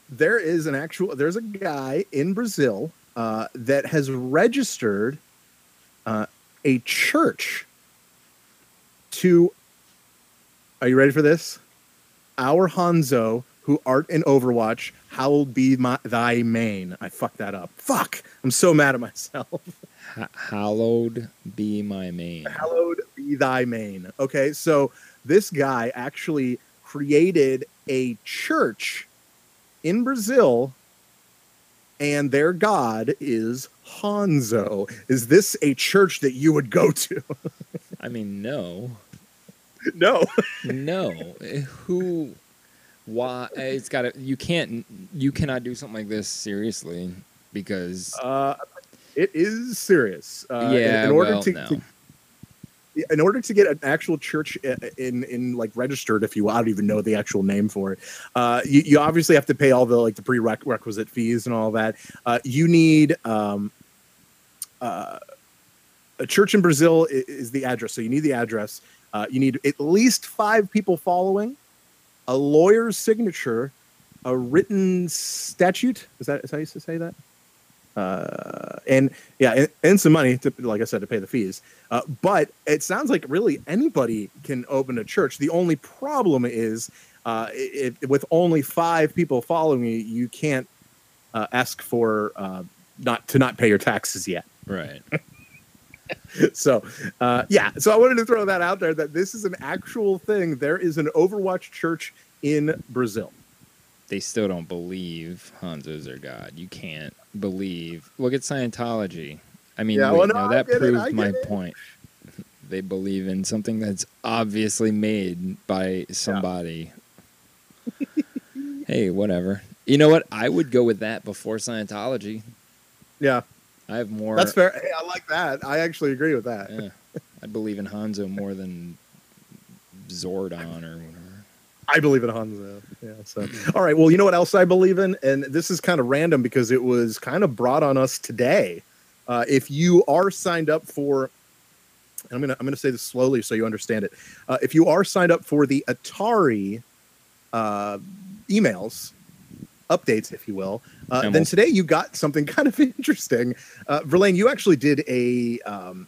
there is an actual. There's a guy in Brazil uh, that has registered uh, a church to. Are you ready for this? Our Hanzo, who art in Overwatch, hallowed be my, thy main. I fucked that up. Fuck! I'm so mad at myself. Ha- hallowed be my main. hallowed be thy main. Okay, so this guy actually created a church in Brazil, and their god is Hanzo. Is this a church that you would go to? I mean, no, no. no. Who? Why? It's got to. You can't. You cannot do something like this seriously because. Uh, it is serious. Uh, in- yeah. in, order well, to, no. to in order to get an actual church in in like registered, if you will, I don't even know the actual name for it. Uh, you, you obviously have to pay all the like the prerequisite fees and all that. Uh, you need um, uh, a church in Brazil i- is the address, so you need the address. Uh, you need at least five people following, a lawyer's signature, a written statute. Is that is how you used to say that? uh, and yeah, and, and some money to, like I said, to pay the fees. Uh, but it sounds like really anybody can open a church. The only problem is, uh, it, it- with only five people following you, you can't uh, ask for uh, not to not pay your taxes yet. Right. so uh, yeah, so I wanted to throw that out there that this is an actual thing. There is an Overwatch church in Brazil. They still don't believe Hanzo's their god. You can't believe. Look at Scientology. I mean, Yeah, wait, well, no, no, that it, proved I my it. point. They believe in something that's obviously made by somebody. hey, whatever. You know what? I would go with that before Scientology. Yeah, I have more. that's fair. Hey, I like that. I actually agree with that. Yeah, I believe in Hanzo more than Zordon or whatever. I believe in Hanzo. Yeah. So, all right. Well, you know what else I believe in, and this is kind of random because it was kind of brought on us today. Uh, if you are signed up for, and I'm gonna I'm gonna say this slowly so you understand it. Uh, if you are signed up for the Atari uh, emails, updates, if you will, uh, And then today you got something kind of interesting. Uh, Verlaine, you actually did a um,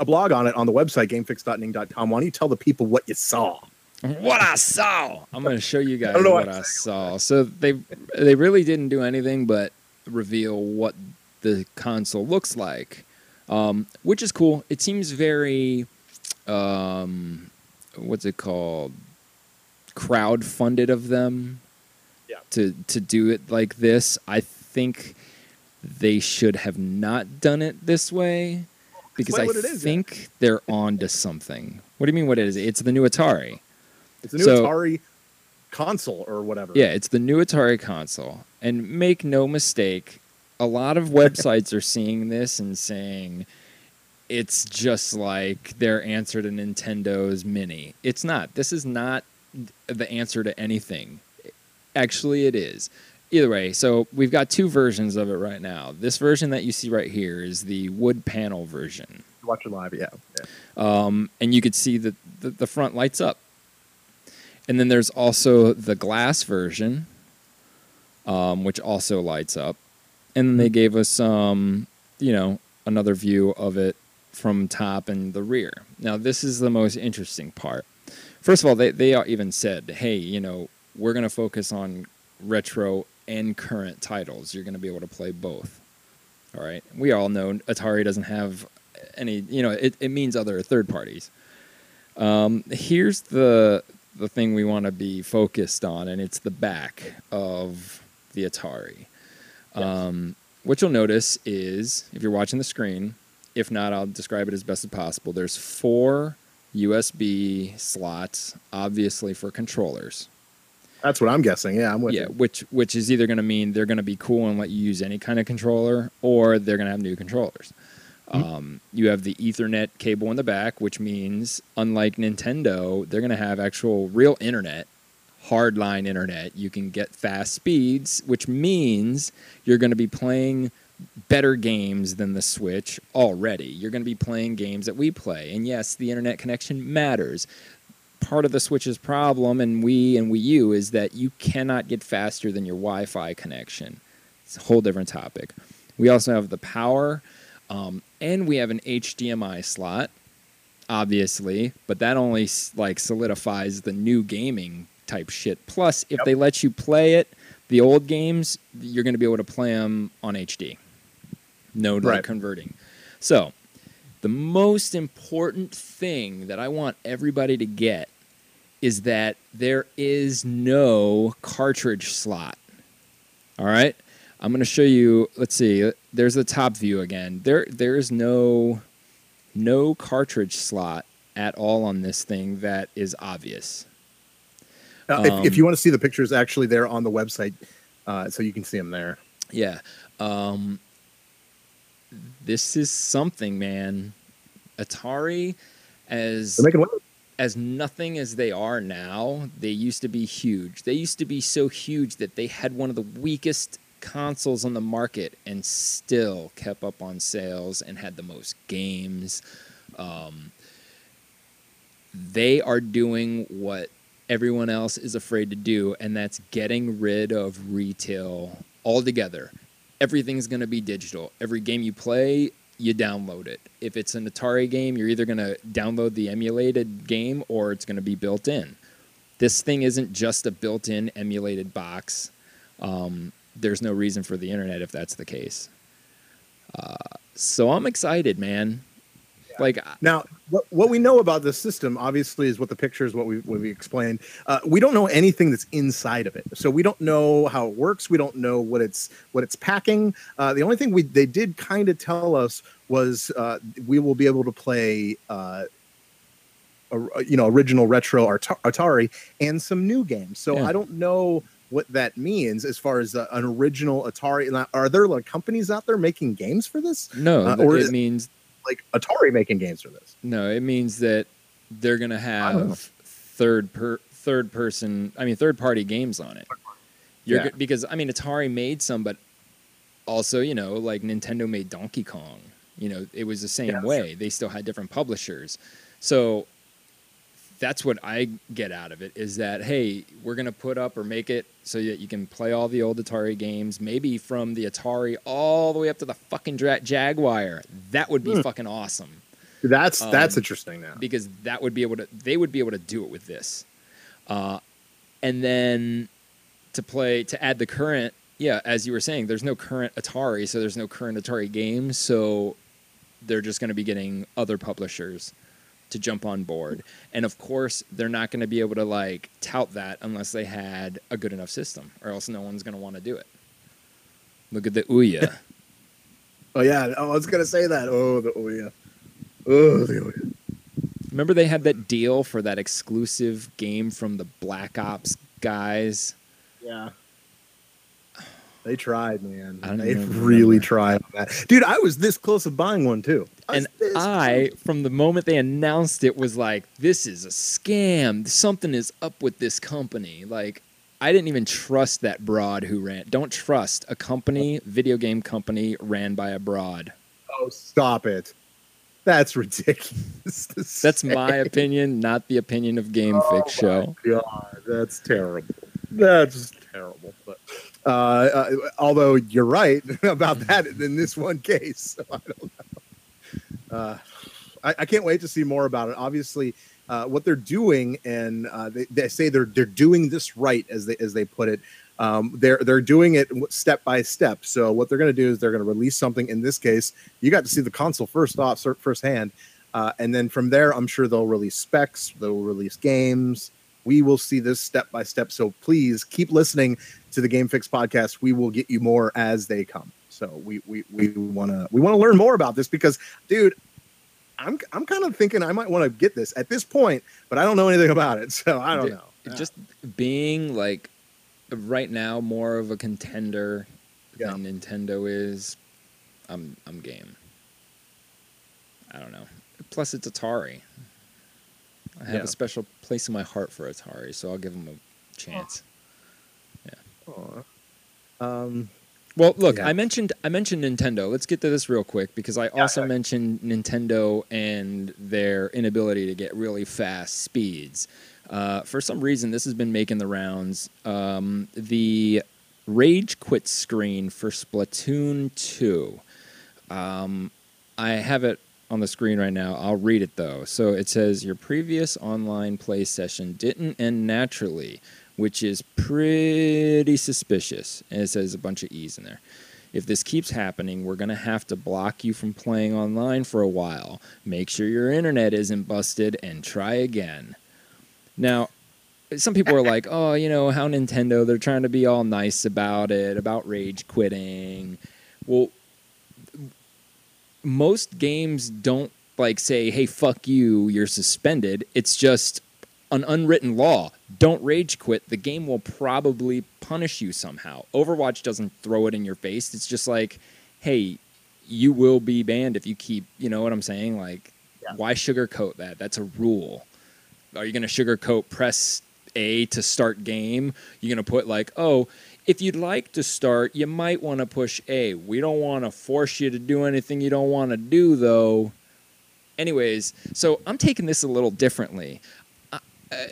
a blog on it on the website gamefix.ning.com. Why don't you tell the people what you saw? what I saw. I'm going to show you guys don't what what I saw. So they they really didn't do anything but reveal what the console looks like, um, which is cool. It seems very, um, what's it called? Crowd funded of them. Yeah. To to do it like this, I think they should have not done it this way because I is, yeah. think they're on to something. What do you mean? What it is? It's the new Atari. It's a new So- Atari console or whatever. Yeah, it's the new Atari console. And make no mistake, a lot of websites are seeing this and saying it's just like their answer to Nintendo's Mini. It's not. This is not the answer to anything. Actually, it is. Either way, so we've got two versions of it right now. This version that you see right here is the wood panel version. Watch it live. Yeah. yeah. um, and you could see that the, the front lights up. And then there's also the glass version, um, which also lights up. and then they gave us um, you know, another view of it from top and the rear. Now, this is the most interesting part. First of all, they they even said, "Hey, you know, we're going to focus on retro and current titles. You're going to be able to play both." All right. We all know Atari doesn't have any, you know, it, it means other third parties. Um, here's the the thing we want to be focused on, and it's the back of the Atari. Um, what you'll notice is, if you're watching the screen, if not, I'll describe it as best as possible. There's four USB slots, obviously for controllers. That's what I'm guessing. Yeah, I'm with Yeah, you. which which is either going to mean they're going to be cool and let you use any kind of controller, or they're going to have new controllers. Um, you have the Ethernet cable in the back, which means unlike Nintendo, they're going to have actual real internet, hardline internet. You can get fast speeds, which means you're going to be playing better games than the Switch already. You're going to be playing games that we play, and yes, the internet connection matters part of the Switch's problem and Wii and Wii U is that you cannot get faster than your Wi-Fi connection. It's a whole different topic. We also have the power, um, and we have an HDMI slot, obviously, but that only like solidifies the new gaming type shit. Plus, if they let you play it, the old games, you're going to be able to play them on HD. No Right. converting. So, the most important thing that I want everybody to get is that there is no cartridge slot. All right? I'm going to show you, let's see. There's the top view again. There there is no no cartridge slot at all on this thing that is obvious. Uh, if, if Um, you want to see the pictures, actually, they're on the website, uh, so you can see them there. Yeah. Um, this is something, man. Atari, as They're making waves. As nothing as they are now, they used to be huge. They used to be so huge that they had one of the weakest consoles on the market and still kept up on sales and had the most games. Um, they are doing what everyone else is afraid to do, and that's getting rid of retail altogether. Everything's going to be digital. Every game you play, you download it. If it's an Atari game, you're either going to download the emulated game or it's going to be built in. This thing isn't just a built in emulated box. Um, there's no reason for the internet if that's the case. Uh, so I'm excited, man. Like, Now, what, what we know about this system, obviously, is what the pictures, what we what we explained. Uh, we don't know anything that's inside of it, so we don't know how it works. We don't know what it's what it's packing. Uh, the only thing we they did kind of tell us was uh, we will be able to play. Uh, a- you know, original retro Ata- Atari and some new games. So Yeah. I don't know what that means as far as uh, an original Atari. Are there like companies out there making games for this? no, Uh, or it is- means Like Atari making games for this? No, it means that they're gonna have third per third person. I mean, third party games on it. You're Yeah. go- because I mean, Atari made some, but also you know, like Nintendo made Donkey Kong. You know, it was the same Yeah, way. They still had different publishers, so that's what I get out of it. Is that hey, we're gonna put up or make it so that you can play all the old Atari games, maybe from the Atari all the way up to the fucking Dra- Jaguar. That would be Hmm. fucking awesome That's that's Um, interesting now. because that would be able to they would be able to do it with this uh, and then to play to add the current yeah as you were saying there's no current atari so there's no current atari games so they're just going to be getting other publishers to jump on board and of course they're not going to be able to like tout that unless they had a good enough system or else no one's going to want to do it look at the ouya Oh yeah, oh, I was gonna say that. Oh the yeah, oh the yeah. Remember they had that deal for that exclusive game from the Black Ops guys? Yeah. They tried, man. I don't They really remember. tried on that. Dude, I was this close of buying one too. And I, from the moment they announced it, was like, this is a scam. Something is up with this company. Like, I didn't even trust that broad who ran. Don't trust a company, video game company, ran by a broad. Oh, stop it. That's ridiculous. That's my opinion, not the opinion of Game Oh Fix Show. God, that's terrible. That's terrible. But Uh, uh, although you're right about that in this one case, so I don't know. Uh, I, I can't wait to see more about it. Obviously, uh, what they're doing, and uh, they, they say they're they're doing this right, as they as they put it. Um, they're they're doing it step by step. So what they're going to do is they're going to release something. In this case, you got to see the console first off, fir- firsthand, uh, and then from there, I'm sure they'll release specs, they'll release games. We will see this step by step. So please keep listening to the Game Fix podcast. We will get you more as they come. So we we we want to we want to learn more about this because, dude, I'm I'm kind of thinking I might want to get this at this point, but I don't know anything about it, so I don't know. Just being like right now more of a contender Yeah. than Nintendo is, I'm I'm game. I don't know. Plus, it's Atari. I have Yeah. a special place in my heart for Atari, so I'll give them a chance. Aw. Um, Well, look, Yeah. I mentioned I mentioned Nintendo. Let's get to this real quick because I also yeah. mentioned Nintendo and their inability to get really fast speeds. Uh, for some reason, this has been making the rounds. Um, the rage quit screen for Splatoon two. Um, I have it on the screen right now. I'll read it though. So it says your previous online play session didn't end naturally, which is pretty suspicious. And it says a bunch of E's in there. If this keeps happening, we're going to have to block you from playing online for a while. Make sure your internet isn't busted and try again. Now, some people are like, oh, you know, how Nintendo, they're trying to be all nice about it, about rage quitting. Well, most games don't like say, "Hey, fuck you, you're suspended." It's just an unwritten law. Don't rage quit. The game will probably punish you somehow. Overwatch doesn't throw it in your face. It's just like, "Hey, you will be banned if you keep." You know what I'm saying? Like, why sugarcoat that? That's a rule. Are you going to sugarcoat press A to start game? You're going to put like, "Oh, if you'd like to start, you might want to push A. We don't want to force you to do anything you don't want to do, though. Anyways, so I'm taking this a little differently. I,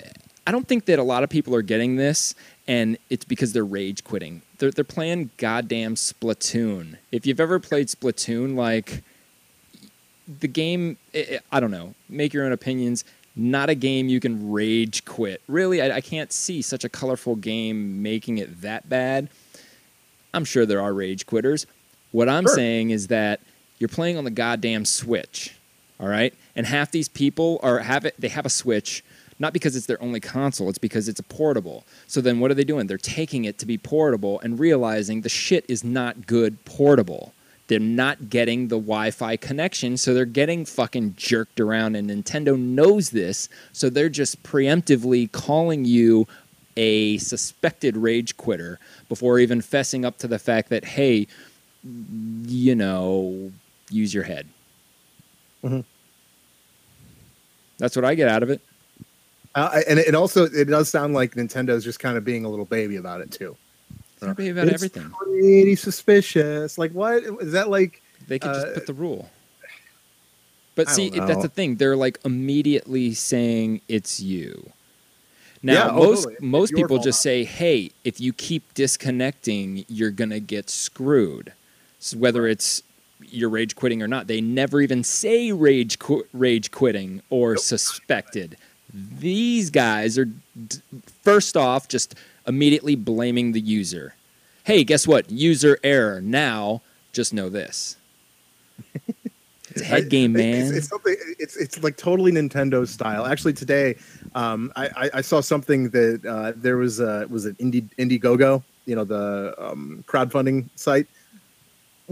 I don't think that a lot of people are getting this, and it's because they're rage quitting. They're, they're playing goddamn Splatoon. If you've ever played Splatoon, like, the game, i I don't know, make your own opinions. Not a game you can rage quit. Really, I, I can't see such a colorful game making it that bad. I'm sure there are rage quitters. What I'm Sure. saying is that you're playing on the goddamn Switch, all right? And half these people are have it. They have a Switch, not because it's their only console. It's because it's a portable. So then, what are they doing? They're taking it to be portable and realizing the shit is not good portable. They're not getting the Wi-Fi connection, so they're getting fucking jerked around. And Nintendo knows this, so they're just preemptively calling you a suspected rage quitter before even fessing up to the fact that hey, you know, use your head. Mhm. That's what I get out of it. Uh, and it also it does sound like Nintendo's just kind of being a little baby about it too. Baby about It's everything. Pretty suspicious. Like what is that like? They could just uh, put the rule. But I see, that's the thing. They're like immediately saying it's you. Now, Yeah, oh, most totally. Most people just say, "Hey, if you keep disconnecting, you're gonna get screwed." So whether it's you're rage quitting or not, they never even say rage qu- rage quitting or suspected. These guys are d- first off just immediately blaming the user. Hey, guess what? User error. Now, just know this. It's a head game, man. It's, something. It's it's like totally Nintendo style. Actually, today, um, I, I I saw something that uh, there was a was it Indie Indiegogo, you know, the um, crowdfunding site,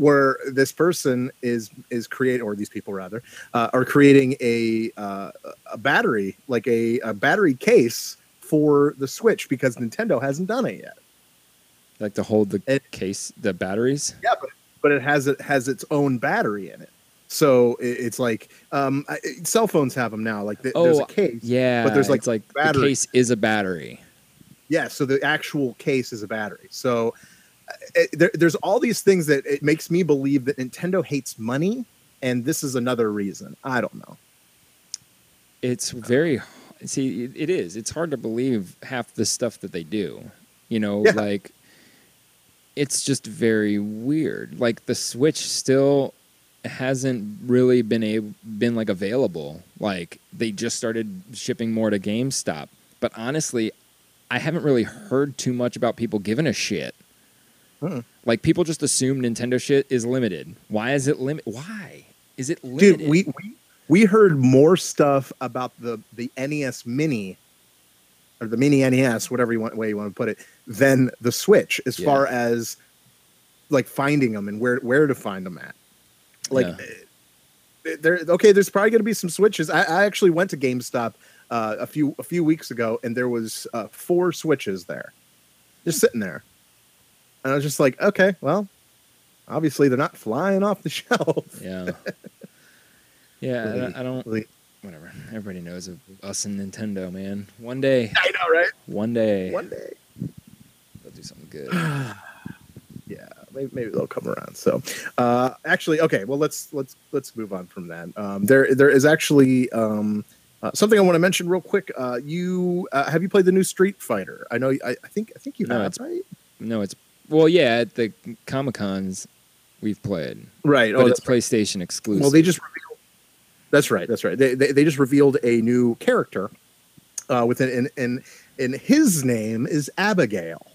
where this person is is create or these people rather uh, are creating a uh, a battery like a, a battery case for the Switch because Nintendo hasn't done it yet. like to hold the It- case, the batteries. Yeah, but but it has it has its own battery in it. So it's like um, cell phones have them now. Like th- there's Oh, a case. Yeah, But there's, like, like the case is a battery. Yeah, so the actual case is a battery. So Eh, eh, there, there's all these things that it makes me believe that Nintendo hates money, and this is another reason. I don't know. It's very see. It, it is. It's hard to believe half the stuff that they do. You know, Yeah. like it's just very weird. Like the Switch still hasn't really been a been like available. Like they just started shipping more to GameStop. But honestly, I haven't really heard too much about people giving a shit. Hmm. Like people just assume Nintendo shit is limited. Why is it limit? Why is it limited? Dude, we, we we heard more stuff about the the NES Mini or the Mini NES, whatever you want way you want to put it, than the Switch as Yeah. far as like finding them and where where to find them at. Like Yeah. eh, there okay, there's probably going to be some switches. I, I actually went to GameStop uh, a few a few weeks ago and there was uh, four switches there. Just sitting there. And I was just like, okay, well, obviously they're not flying off the shelf. yeah, yeah. I don't- I don't. Whatever. Everybody knows of us and Nintendo, man. One day, I know, right? one day, One day. they'll do something good. yeah maybe, maybe they'll come around so uh actually okay well let's let's let's move on from that um there there is actually um uh, something i want to mention real quick uh you uh, have you played the new street fighter i know i, I think i think you No, have it's- right No, it's well, yeah. At the Comic Cons, we've played, right but oh, it's that's right. PlayStation exclusive. well they just revealed that's right that's right they, they, they just revealed a new character uh within and and and his name is abigail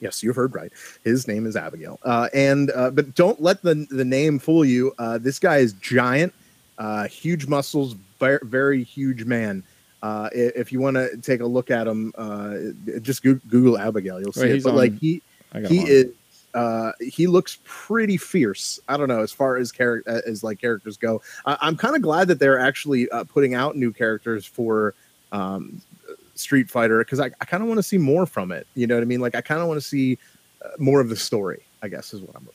Yes, you've heard right. His name is Abigail. Uh, and uh, but don't let the the name fool you. Uh, this guy is giant, uh, huge muscles, very, very huge man. Uh, if you want to take a look at him, uh, just Google Abigail. You'll see Wait, it. But on- like he he one. is uh he looks pretty fierce. I don't know as far as character as like characters go. I- i'm kind of glad that they're actually uh, putting out new characters for um street fighter because i, I kind of want to see more from it. You know what i mean? Like i kind of want to see uh, more of the story i guess is what i'm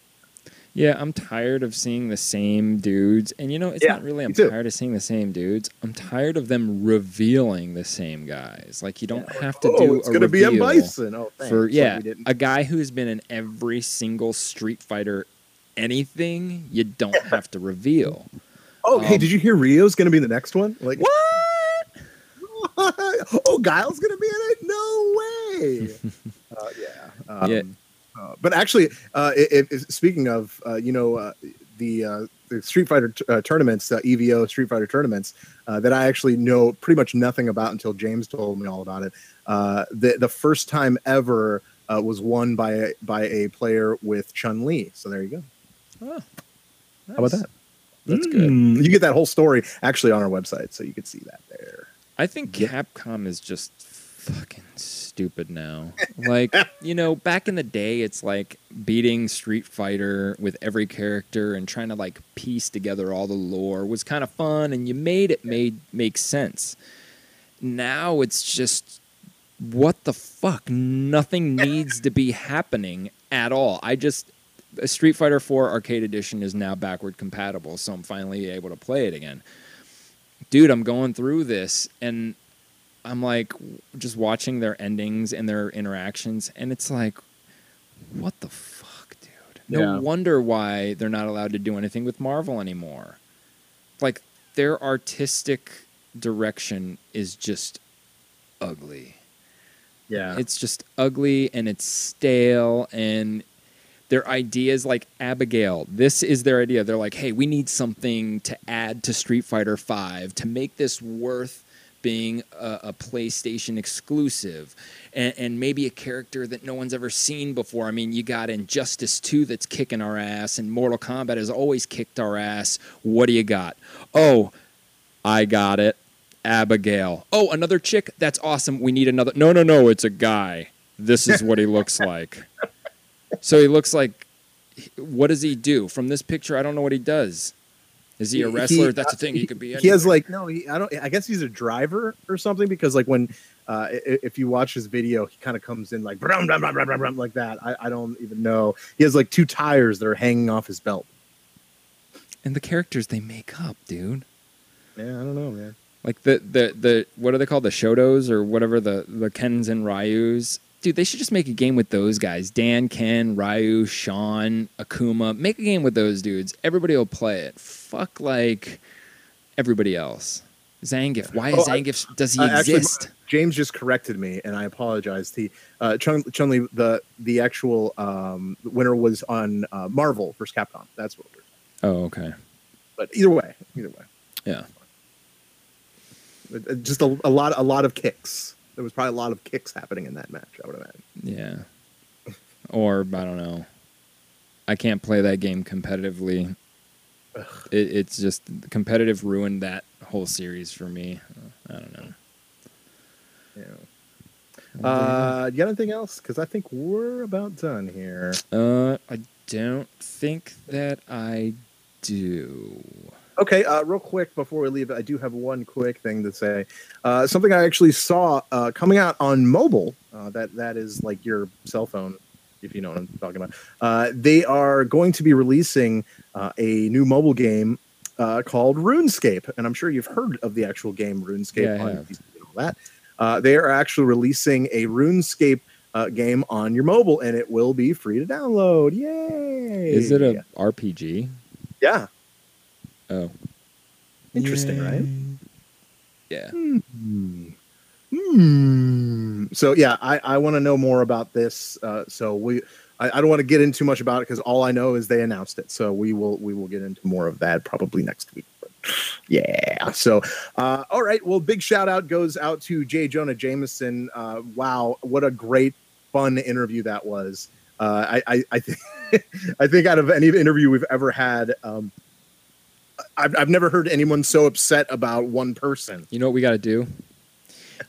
Yeah, I'm tired of seeing the same dudes. And you know, it's Yeah, not really I'm tired of seeing the same dudes. I'm tired of them revealing the same guys. Like you don't have to oh do it's a gonna be M. bison oh thanks. for yeah, a guy who's been in every single Street Fighter anything, you don't have to reveal. oh hey um, did you hear Ryu's gonna be the next one like What? oh guile's gonna be in it no way uh, yeah um, Yeah. Uh, but actually, uh, if, if, speaking of, uh, you know, uh, the uh, the Street Fighter t- uh, tournaments, uh, EVO Street Fighter tournaments, uh, that I actually know pretty much nothing about until James told me all about it. Uh, the the first time ever uh, was won by a, by a player with Chun Li. So there you go. Oh, How about that? That's good. Mm, You get that whole story actually on our website, so you can see that there. I think Capcom is just fucking stupid now. Like, you know, back in the day, it's like beating Street Fighter with every character and trying to like piece together all the lore was kind of fun, and you made it made make sense. Now it's just what the fuck? Nothing needs to be happening at all. I just a Street Fighter 4 Arcade Edition is now backward compatible, so I'm finally able to play it again. Dude, I'm going through this and I'm like just watching their endings and their interactions, and it's like, what the fuck, dude? No Yeah. wonder why they're not allowed to do anything with Marvel anymore. Like their artistic direction is just ugly. Yeah, It's just ugly and it's stale and their ideas like Abigail. This is their idea. They're like, "Hey, we need something to add to Street Fighter 5 to make this worth being a, a PlayStation exclusive and, and maybe a character that no one's ever seen before. I mean, you got Injustice 2 that's kicking our ass and Mortal Kombat has always kicked our ass. What do you got? Oh, I got it. Abigail. Oh, another chick? That's awesome. We need another. No, no, no. It's a guy. This is what he looks like. So he looks like. What does he do? From this picture, I don't know what he does. Is he a wrestler? he- That's the thing. He could be. he has like no he, i don't i guess he's a driver or something because like when uh if you watch his video he kind of comes in like brum, brum, brum, brum, brum, brum, like that I, I don't even know he has like two tires that are hanging off his belt and the characters they make up, dude. yeah i don't know man Like the the the what are they called? The Shotos or whatever the the Kens and Ryus. Dude, they should just make a game with those guys. Dan, Ken, Ryu, Sean, Akuma. Make a game with those dudes. Everybody will play it. Fuck like everybody else. Zangief. Why is Oh, I- Zangief? does he Uh, actually, exist? James just corrected me, and I apologized. He uh, Chun Li the the actual um, winner was on uh, Marvel versus Capcom. That's what. We're, Oh, okay. but either way, either way, Yeah. It- just a, a lot a lot of kicks. There was probably a lot of kicks happening in that match. I would imagine. Yeah. Or I don't know. I can't play that game competitively. It, it's just competitive ruined that whole series for me. I don't know. Yeah. Uh, you got anything else? Because I think we're about done here. Uh, I don't think that I do. Okay, uh, real quick before we leave, I do have one quick thing to say. Uh, something I actually saw uh, coming out on mobile. Uh, that that is like your cell phone, if you know what I'm talking about. Uh, they are going to be releasing uh, a new mobile game uh, called RuneScape, and I'm sure you've heard of the actual game RuneScape Yeah, on have. PC and all that. Uh, they are actually releasing a RuneScape uh, game on your mobile, and it will be free to download. Yay! Is it a RPG? yeah? Oh. Interesting, right? Yeah. Hmm. Hmm. So yeah, I, I want to know more about this. Uh, so we, I, I don't want to get into too much about it because all I know is they announced it. So we will we will get into more of that probably next week. But yeah. So uh, all right. Well, big shout out goes out to J. Jonah Jameson. Uh, wow, what a great fun interview that was. Uh, I I, I think I think out of any interview we've ever had. Um, I've, I've never heard anyone so upset about one person. You know what we got to do?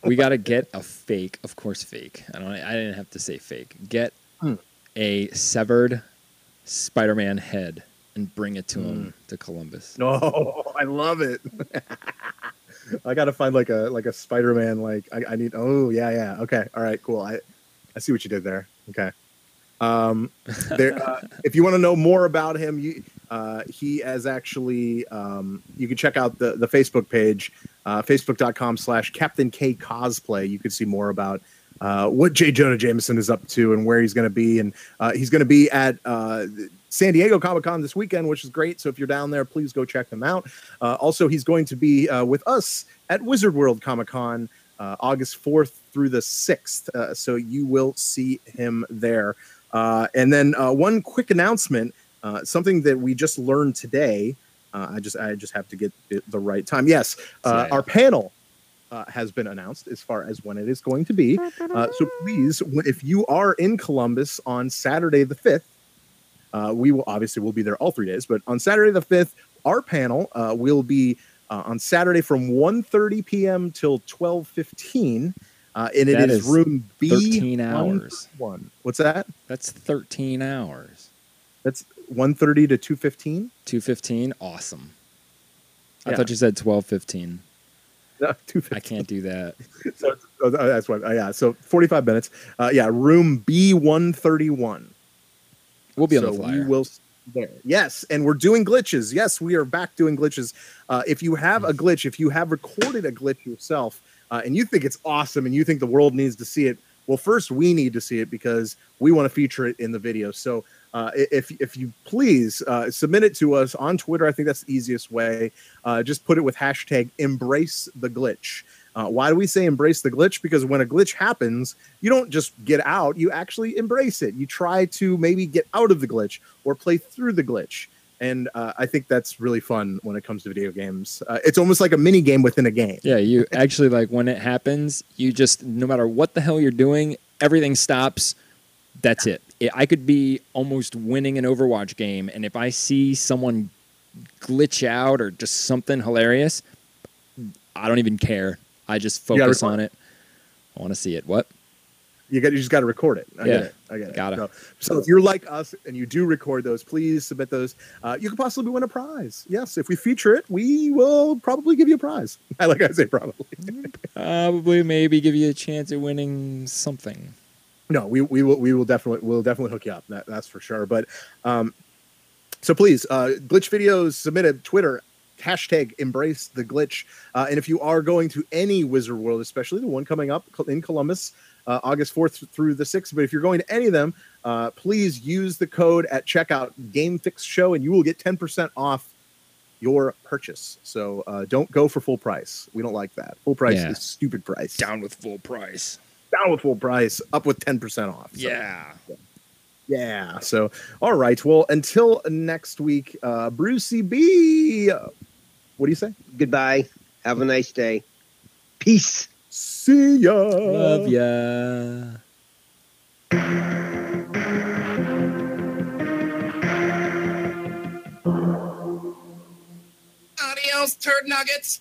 We got to get a fake, of course, fake. I don't. I didn't have to say fake. Get Hmm. a severed Spider-Man head and bring it to Hmm. him to Columbus. No, I love it. I gotta find like a like a Spider-Man. Like I, I need. Oh yeah, yeah. Okay, all right, cool. I I see what you did there. Okay. Um, there. Uh, if you want to know more about him, you uh, he has actually. Um, you can check out the the Facebook page, uh, facebook.com slash Captain K Cosplay. You can see more about uh, what J. Jonah Jameson is up to and where he's going to be. And uh, he's going to be at uh, San Diego Comic Con this weekend, which is great. So if you're down there, please go check him out. Uh, also, he's going to be with us at Wizard World Comic Con August 4th through the 6th. Uh, so you will see him there. And then one quick announcement, uh, something that we just learned today. Uh, I just I just have to get the right time. Yes, uh, our panel uh, has been announced as far as when it is going to be. Uh, so please, if you are in Columbus on Saturday the fifth, uh, we will obviously will be there all three days. But on Saturday the fifth, our panel uh, will be uh, on Saturday from 1.30 p.m. till twelve fifteen, uh, and it That is is room B 13 hours. One. What's that? That's 13 hours. That's 1.30 to two fifteen. 215, awesome. I thought you said 1215. No, two I can't do that. So oh, that's what. Uh, yeah. So forty five minutes. Uh, yeah. Room B one thirty one. We'll be on so the flyer. We will there. Yes, and we're doing glitches. Yes, we are back doing glitches. Uh, if you have a glitch, if you have recorded a glitch yourself, uh, and you think it's awesome, and you think the world needs to see it, well, first we need to see it because we want to feature it in the video. So. Uh, if if you please uh, submit it to us on Twitter, I think that's the easiest way. Uh, just put it with hashtag embrace the glitch. Uh, why do we say embrace the glitch? Because when a glitch happens, you don't just get out, you actually embrace it. You try to maybe get out of the glitch or play through the glitch. And uh, I think that's really fun when it comes to video games. It's almost like a mini game within a game. Yeah, you actually like when it happens, you just no matter what the hell you're doing, everything stops. That's it. I- I could be almost winning an Overwatch game, and if I see someone glitch out or just something hilarious, I don't even care. I just focus on it. I want to see it. What? You got you just got to record it. I Yeah, get it. I get it. gotta. So, so if you're like us and you do record those, please submit those. Uh, you could possibly win a prize. Yes, if we feature it, we will probably give you a prize. I like I say probably. Probably, maybe give you a chance at winning something. No, we, we will we will definitely we'll definitely hook you up. That, that's for sure. But um, so please, uh, glitch videos submitted Twitter hashtag embrace the glitch. Uh, and if you are going to any Wizard World, especially the one coming up in Columbus, uh, August fourth through the sixth, but if you're going to any of them, uh, please use the code at checkout Game Fix Show, and you will get ten percent off your purchase. So uh, don't go for full price. We don't like that. Full price Yeah. is stupid price. Down with full price. Down with full price. Up with ten percent off. So, Yeah. yeah. So all right. Well, until next week, uh, Brucey B. What do you say? Goodbye. Have a nice day. Peace. See ya. Love ya. Adios, turd nuggets.